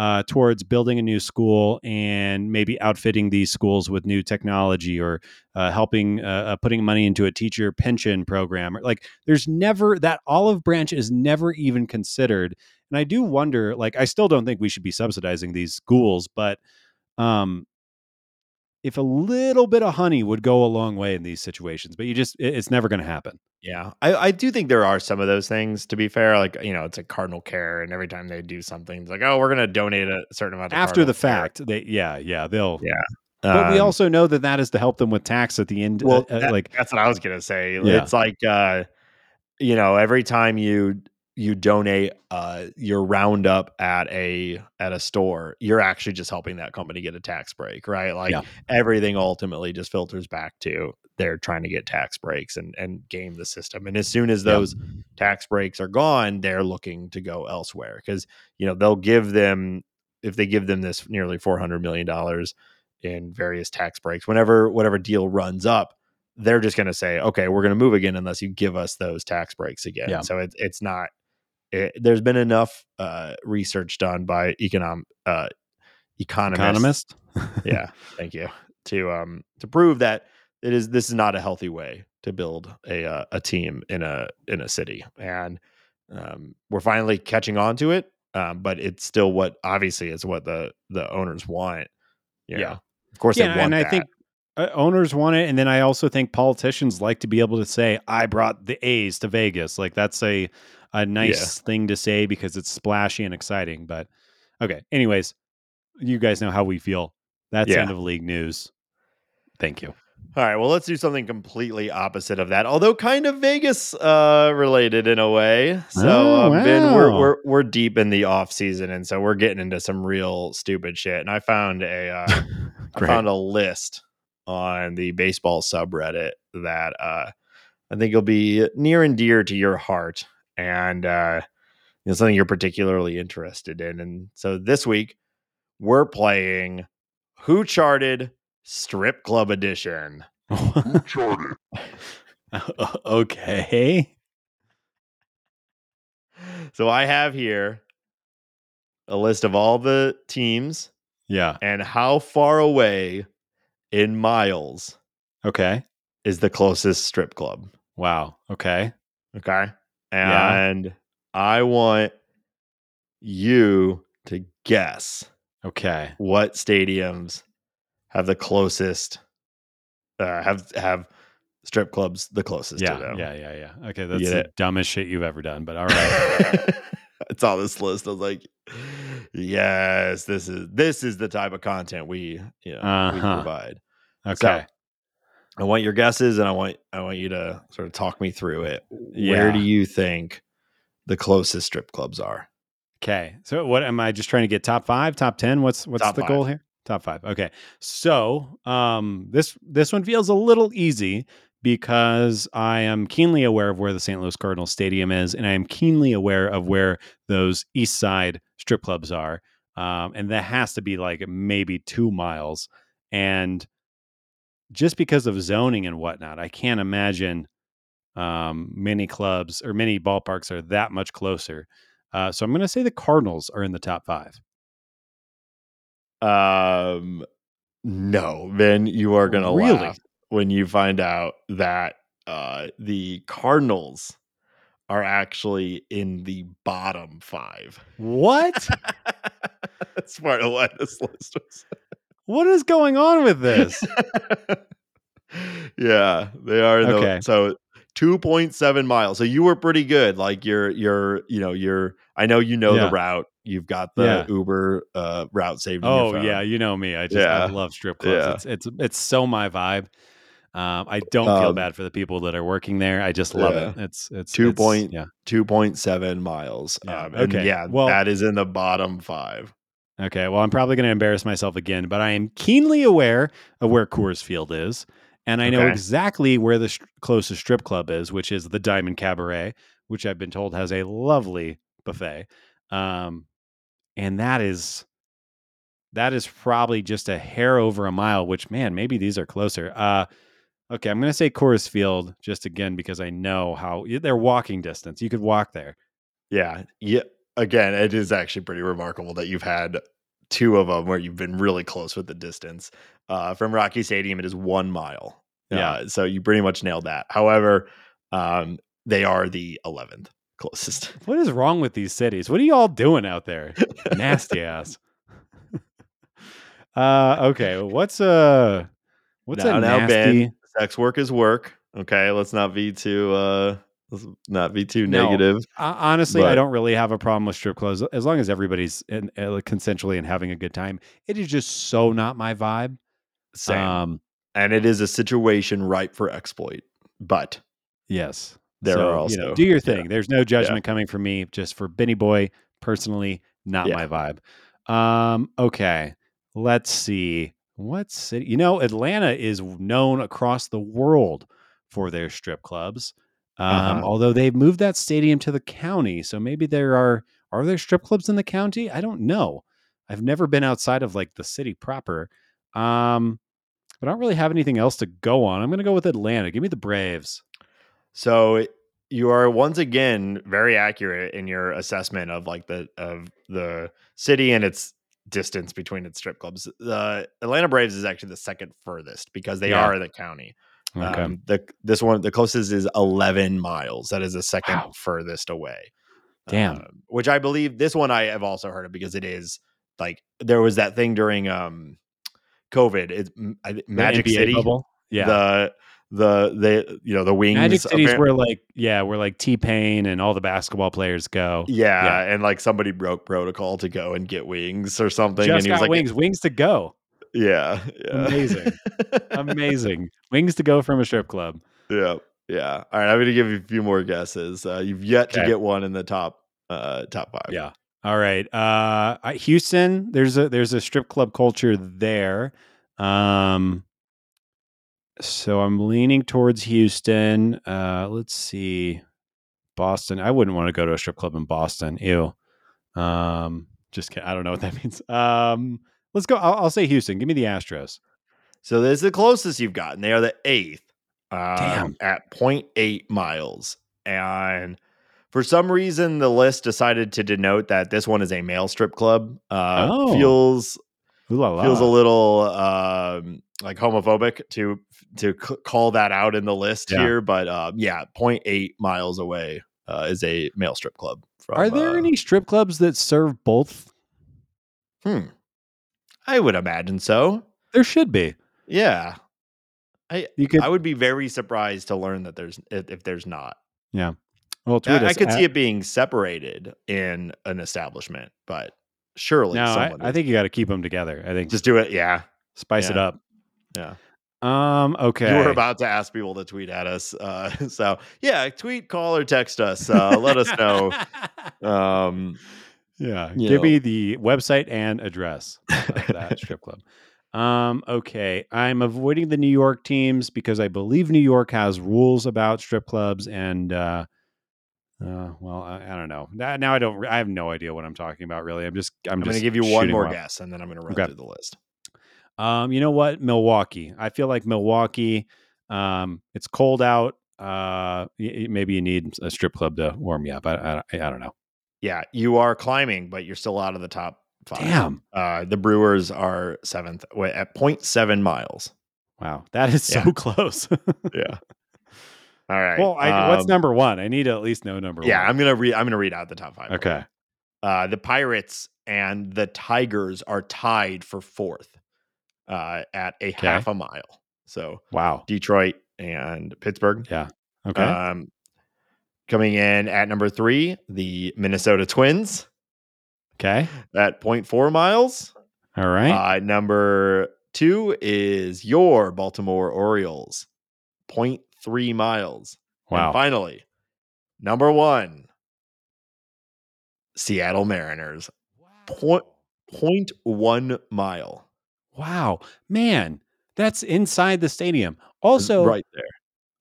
uh, towards building a new school and maybe outfitting these schools with new technology or uh, helping uh, uh, putting money into a teacher pension program. Like there's never that olive branch is never even considered. And I do wonder, like, I still don't think we should be subsidizing these schools, but um, if a little bit of honey would go a long way in these situations, but you just, it- it's never going to happen. Yeah, I, I do think there are some of those things. To be fair, like you know, it's like Cardinal Care, and every time they do something, it's like, oh, we're going to donate a certain amount. To After the Cardinal Care. fact, they, yeah, yeah, they'll, Yeah. but we Um, also know that that is to help them with tax at the end. well, uh, uh, that- like, that's what I was gonna say. Yeah. It's like uh, you know, every time you you donate uh your roundup at a at a store, you're actually just helping that company get a tax break, right? Like Yeah. everything ultimately just filters back to they're trying to get tax breaks and and game the system. And as soon as Yeah. those tax breaks are gone, they're looking to go elsewhere because you know they'll give them if they give them this nearly four hundred million dollars in various tax breaks, whenever whatever deal runs up, they're just going to say, okay, we're going to move again unless you give us those tax breaks again. Yeah. So it's it's not. It, there's been enough uh, research done by econom uh, economists. economist. yeah, thank you to um to prove that it is this is not a healthy way to build a uh, a team in a in a city, and um, we're finally catching on to it. Um, but it's still what obviously is what the the owners want. you Yeah. of course yeah, they want and I think owners want it, and then I also think politicians like to be able to say, "I brought the A's to Vegas." Like that's a a nice thing to say because it's splashy and exciting. But okay, anyways, you guys know how we feel. That's Yeah. end of league news. Thank you. All right, well, let's do something completely opposite of that, although kind of Vegas uh, related in a way. So, Oh, uh, Ben, we're, we're we're deep in the off season, and so we're getting into some real stupid shit. And I found a uh, I found a list on the baseball subreddit that uh, I think will be near and dear to your heart, and uh, you know something you're particularly interested in. And so this week we're playing Who Charted Strip Club Edition. Charted okay. So I have here a list of all the teams Yeah. and how far away in miles Okay. is the closest strip club. Wow. Okay. Okay. Yeah. And I want you to guess Okay. what stadiums have the closest uh have have strip clubs the closest Yeah. to them. Yeah. Yeah. Yeah. Okay. That's the dumbest shit you've ever done, but all right. it's on this list. I was like, yes, this is this is the type of content we you know we Uh-huh. provide. Okay. I want your guesses and I want I want you to sort of talk me through it. Where Yeah. do you think the closest strip clubs are? Okay. So what am I just trying to get top 5, top 10? What's what's Top the goal here? Top 5. Okay. So, um this this one feels a little easy because I am keenly aware of where the St. Louis Cardinals stadium is and I am keenly aware of where those east side strip clubs are. Um and that has to be like maybe 2 miles and just because of zoning and whatnot, I can't imagine um, many clubs or many ballparks are that much closer. Uh, so I'm going to say the Cardinals are in the top five. Um, no, then you are gonna Really? laugh when you find out that uh, the Cardinals are actually in the bottom five. What? That's part of why this list was. what is going on with this? yeah, they are. The, Okay. So two point seven miles. So you were pretty good. Like you're, you're, you know, you're. I know you know Yeah. the route. You've got the Yeah. Uber uh, route saved. in your Oh phone. yeah, you know me. I just I love strip clubs. Yeah. It's it's it's so my vibe. Um, I don't feel Um, bad for the people that are working there. I just love it. It's it's Two point- Yeah. 2.7 miles. Yeah, Um, okay. yeah, Well- that is in the bottom five. Okay. Well, I'm probably going to embarrass myself again, but I am keenly aware of where Coors Field is, and I know Okay. exactly where the st- closest strip club is, which is the Diamond Cabaret, which I've been told has a lovely buffet. Um, and that is that is probably just a hair over a mile. Which man, maybe these are closer. Uh, okay, I'm going to say Coors Field just again because I know how they're walking distance. You could walk there. Yeah. Yeah. Again, it is actually pretty remarkable that you've had two of them where you've been really close with the distance. Uh, from Rocky Stadium, it is one mile. Yeah. Uh, so you pretty much nailed that. However, um, they are the 11th closest. What is wrong with these cities? What are you all doing out there? Nasty ass. uh okay. What's a what's now, a now, nasty Ben, sex work is work. Okay. Let's not be too, uh, let's not be too No. negative. Uh, honestly, I don't really have a problem with strip clubs as long as everybody's in, uh, consensually and having a good time. It is just so not my vibe. Same. Um, and it is a situation ripe for exploit. But yes, There So, are you also- know, do your yeah. thing. There's no judgment coming from me. Just for Benny Boy, personally, not Yeah. my vibe. Um, okay, let's see. What city? You know, Atlanta is known across the world for their strip clubs. Um, Uh-huh. although they've moved that stadium to the county, so maybe there are are there strip clubs in the county? I don't know. I've never been outside of like the city proper. Um, but I don't really have anything else to go on. I'm going to go with Atlanta. Give me the Braves. So you are once again very accurate in your assessment of like the of the city and its distance between its strip clubs. The Atlanta Braves is actually the second furthest because they Yeah. are the county. Okay. Um, the this one the closest is 11 miles. That is the second Wow. furthest away. Damn. Um, which I believe this one I have also heard of because it is like there was that thing during um COVID. It's m- I The Magic City. bubble? Yeah. The the the you know the wings Magic City's where like yeah, where like T Pain and all the basketball players go. Yeah, Yeah. and like somebody broke protocol to go and get wings or something, Just and he was got like, wings, wings to go. "Yeah, yeah, Amazing. Amazing. wings to go from a strip club. yeah, yeah." All right, I'm gonna give you a few more guesses. Uh, you've yet to get one in the top uh top five. Yeah. All right. Uh Houston, there's a there's a strip club culture there. Um so I'm leaning towards Houston. Uh let's see. Boston. I wouldn't want to go to a strip club in Boston. Ew. Um just kidding. I don't know what that means. Um let's go. I'll, I'll say Houston. Give me the Astros. So this is the closest you've gotten. They are the eighth, um, Damn. at 0.8 miles, and for some reason the list decided to denote that this one is a male strip club. Uh, Oh. Feels Ooh la la. feels a little um like homophobic to to c- call that out in the list Yeah. here but um yeah 0.8 miles away uh, is a male strip club from, Are there uh, any strip clubs that serve both? hmm i would imagine so There should be. yeah You could i would be very surprised to learn that there's if, if there's not Yeah. well I, I could at- see it being separated in an establishment but surely No, I, I think you got to keep them together. I think just do it yeah spice it up. Yeah Um. Okay. You were about to ask people to tweet at us. Uh, so yeah, tweet, call, or text us. Uh, let us know. Um, yeah. Give know. me the website and address of that strip club. Um. Okay. I'm avoiding the New York teams because I believe New York has rules about strip clubs and. uh uh, well, I, I don't know. Now, now I don't. I have no idea what I'm talking about. Really, I'm just. I'm, I'm, going to give you one more guess, and then I'm going to run Okay. through the list. Um, you know what? Milwaukee. I feel like Milwaukee. Um, it's cold out. Uh, maybe you need a strip club to warm you up. I, I, I don't know. Yeah, you are climbing, but you're still out of the top five. Damn. Uh, the Brewers are seventh at 0.7 miles. Wow, that is so close. Yeah. All right. well, I, what's um, number one? I need to at least know number Yeah, one. I'm gonna read. I'm gonna read out the top five. Okay. Uh, the Pirates and the Tigers are tied for fourth uh, at a Okay. half a mile. So Wow. Detroit and Pittsburgh. Yeah. Okay. Um, coming in at number three, the Minnesota Twins okay. at 0.4 miles. All right. Uh, number two is your Baltimore Orioles, 0.3 miles. And wow. finally, number one, Seattle Mariners, point, 0.1 mile. Wow. Man, that's inside the stadium. Also, right there.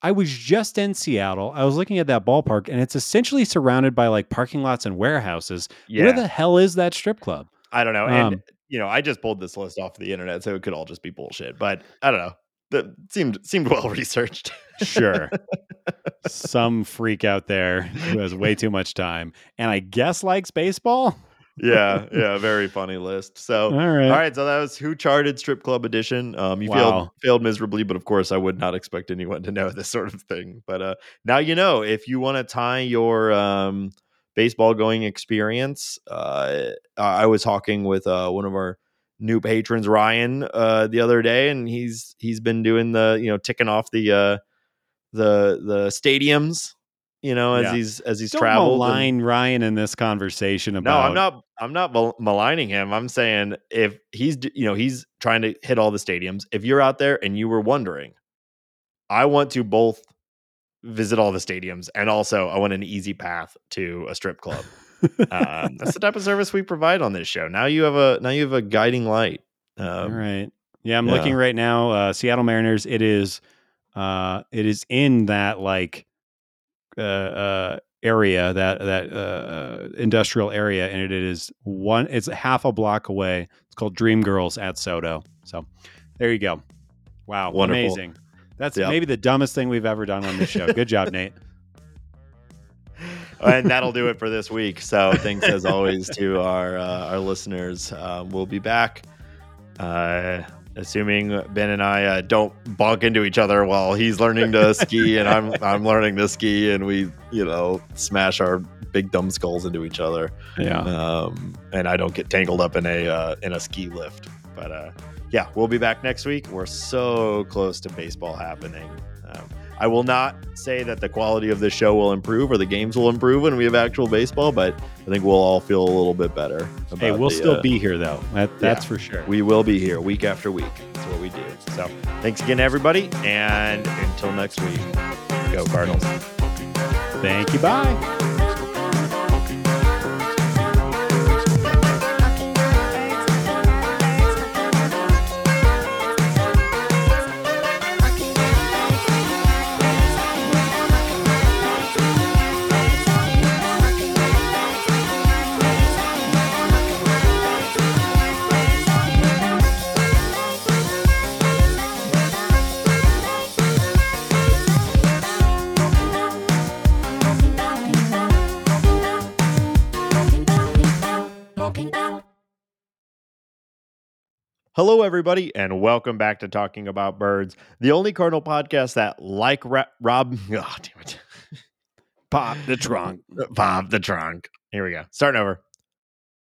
I was just in Seattle. I was looking at that ballpark and it's essentially surrounded by like parking lots and warehouses. Yeah. Where the hell is that strip club? I don't know. And, Um, you know, I just pulled this list off the internet, so it could all just be bullshit. But I don't know. That seemed seemed well researched. Sure. Some freak out there who has way too much time and I guess likes baseball. Yeah, yeah, very funny list. So All right. All right, so that was Who Charted Strip Club Edition. Um, you Wow. failed failed miserably, but of course, I would not expect anyone to know this sort of thing. But uh, now you know if you want to tie your um, baseball going experience. Uh, I was talking with uh, one of our new patrons, Ryan, uh, the other day, and he's he's been doing the you know ticking off the uh, the the stadiums, you know, as Yeah. he's as he's Don't traveled. and- malign Ryan in this conversation no, about I'm not. I'm not mal- maligning him. I'm saying if he's, you know, he's trying to hit all the stadiums. If you're out there and you were wondering, I want to both visit all the stadiums and also I want an easy path to a strip club. um, that's the type of service we provide on this show. Now you have a now you have a guiding light. Um, All right. Yeah, I'm yeah. looking right now. Uh, Seattle Mariners. It is, uh, it is in that like, uh, uh, area that that uh, uh, industrial area, and it is one. It's half a block away. It's called Dream Girls at Sodo. So, there you go. Wow, Wonderful. amazing. That's Yep. maybe the dumbest thing we've ever done on this show. Good job, Nate. and that'll do it for this week. So thanks as always to our uh, our listeners. Um, we'll be back, uh, assuming Ben and I uh, don't bonk into each other while he's learning to ski and I'm I'm learning to ski, and we you know smash our big dumb skulls into each other, Yeah. um, and I don't get tangled up in a uh, in a ski lift. But uh, yeah, we'll be back next week. We're so close to baseball happening. Um, I will not say that the quality of the show will improve or the games will improve when we have actual baseball, but I think we'll all feel a little bit better. About Hey, we'll the, still uh, be here though. That, that's for sure. We will be here week after week. That's what we do. So thanks again, everybody, and until next week, go Cardinals. Thank you. Bye. Hello, everybody, and welcome back to Talking About Birds, the only Cardinal podcast that, like Ra- Rob, oh, damn it, Pop the trunk. Bob the Trunk. Here we go. Starting over.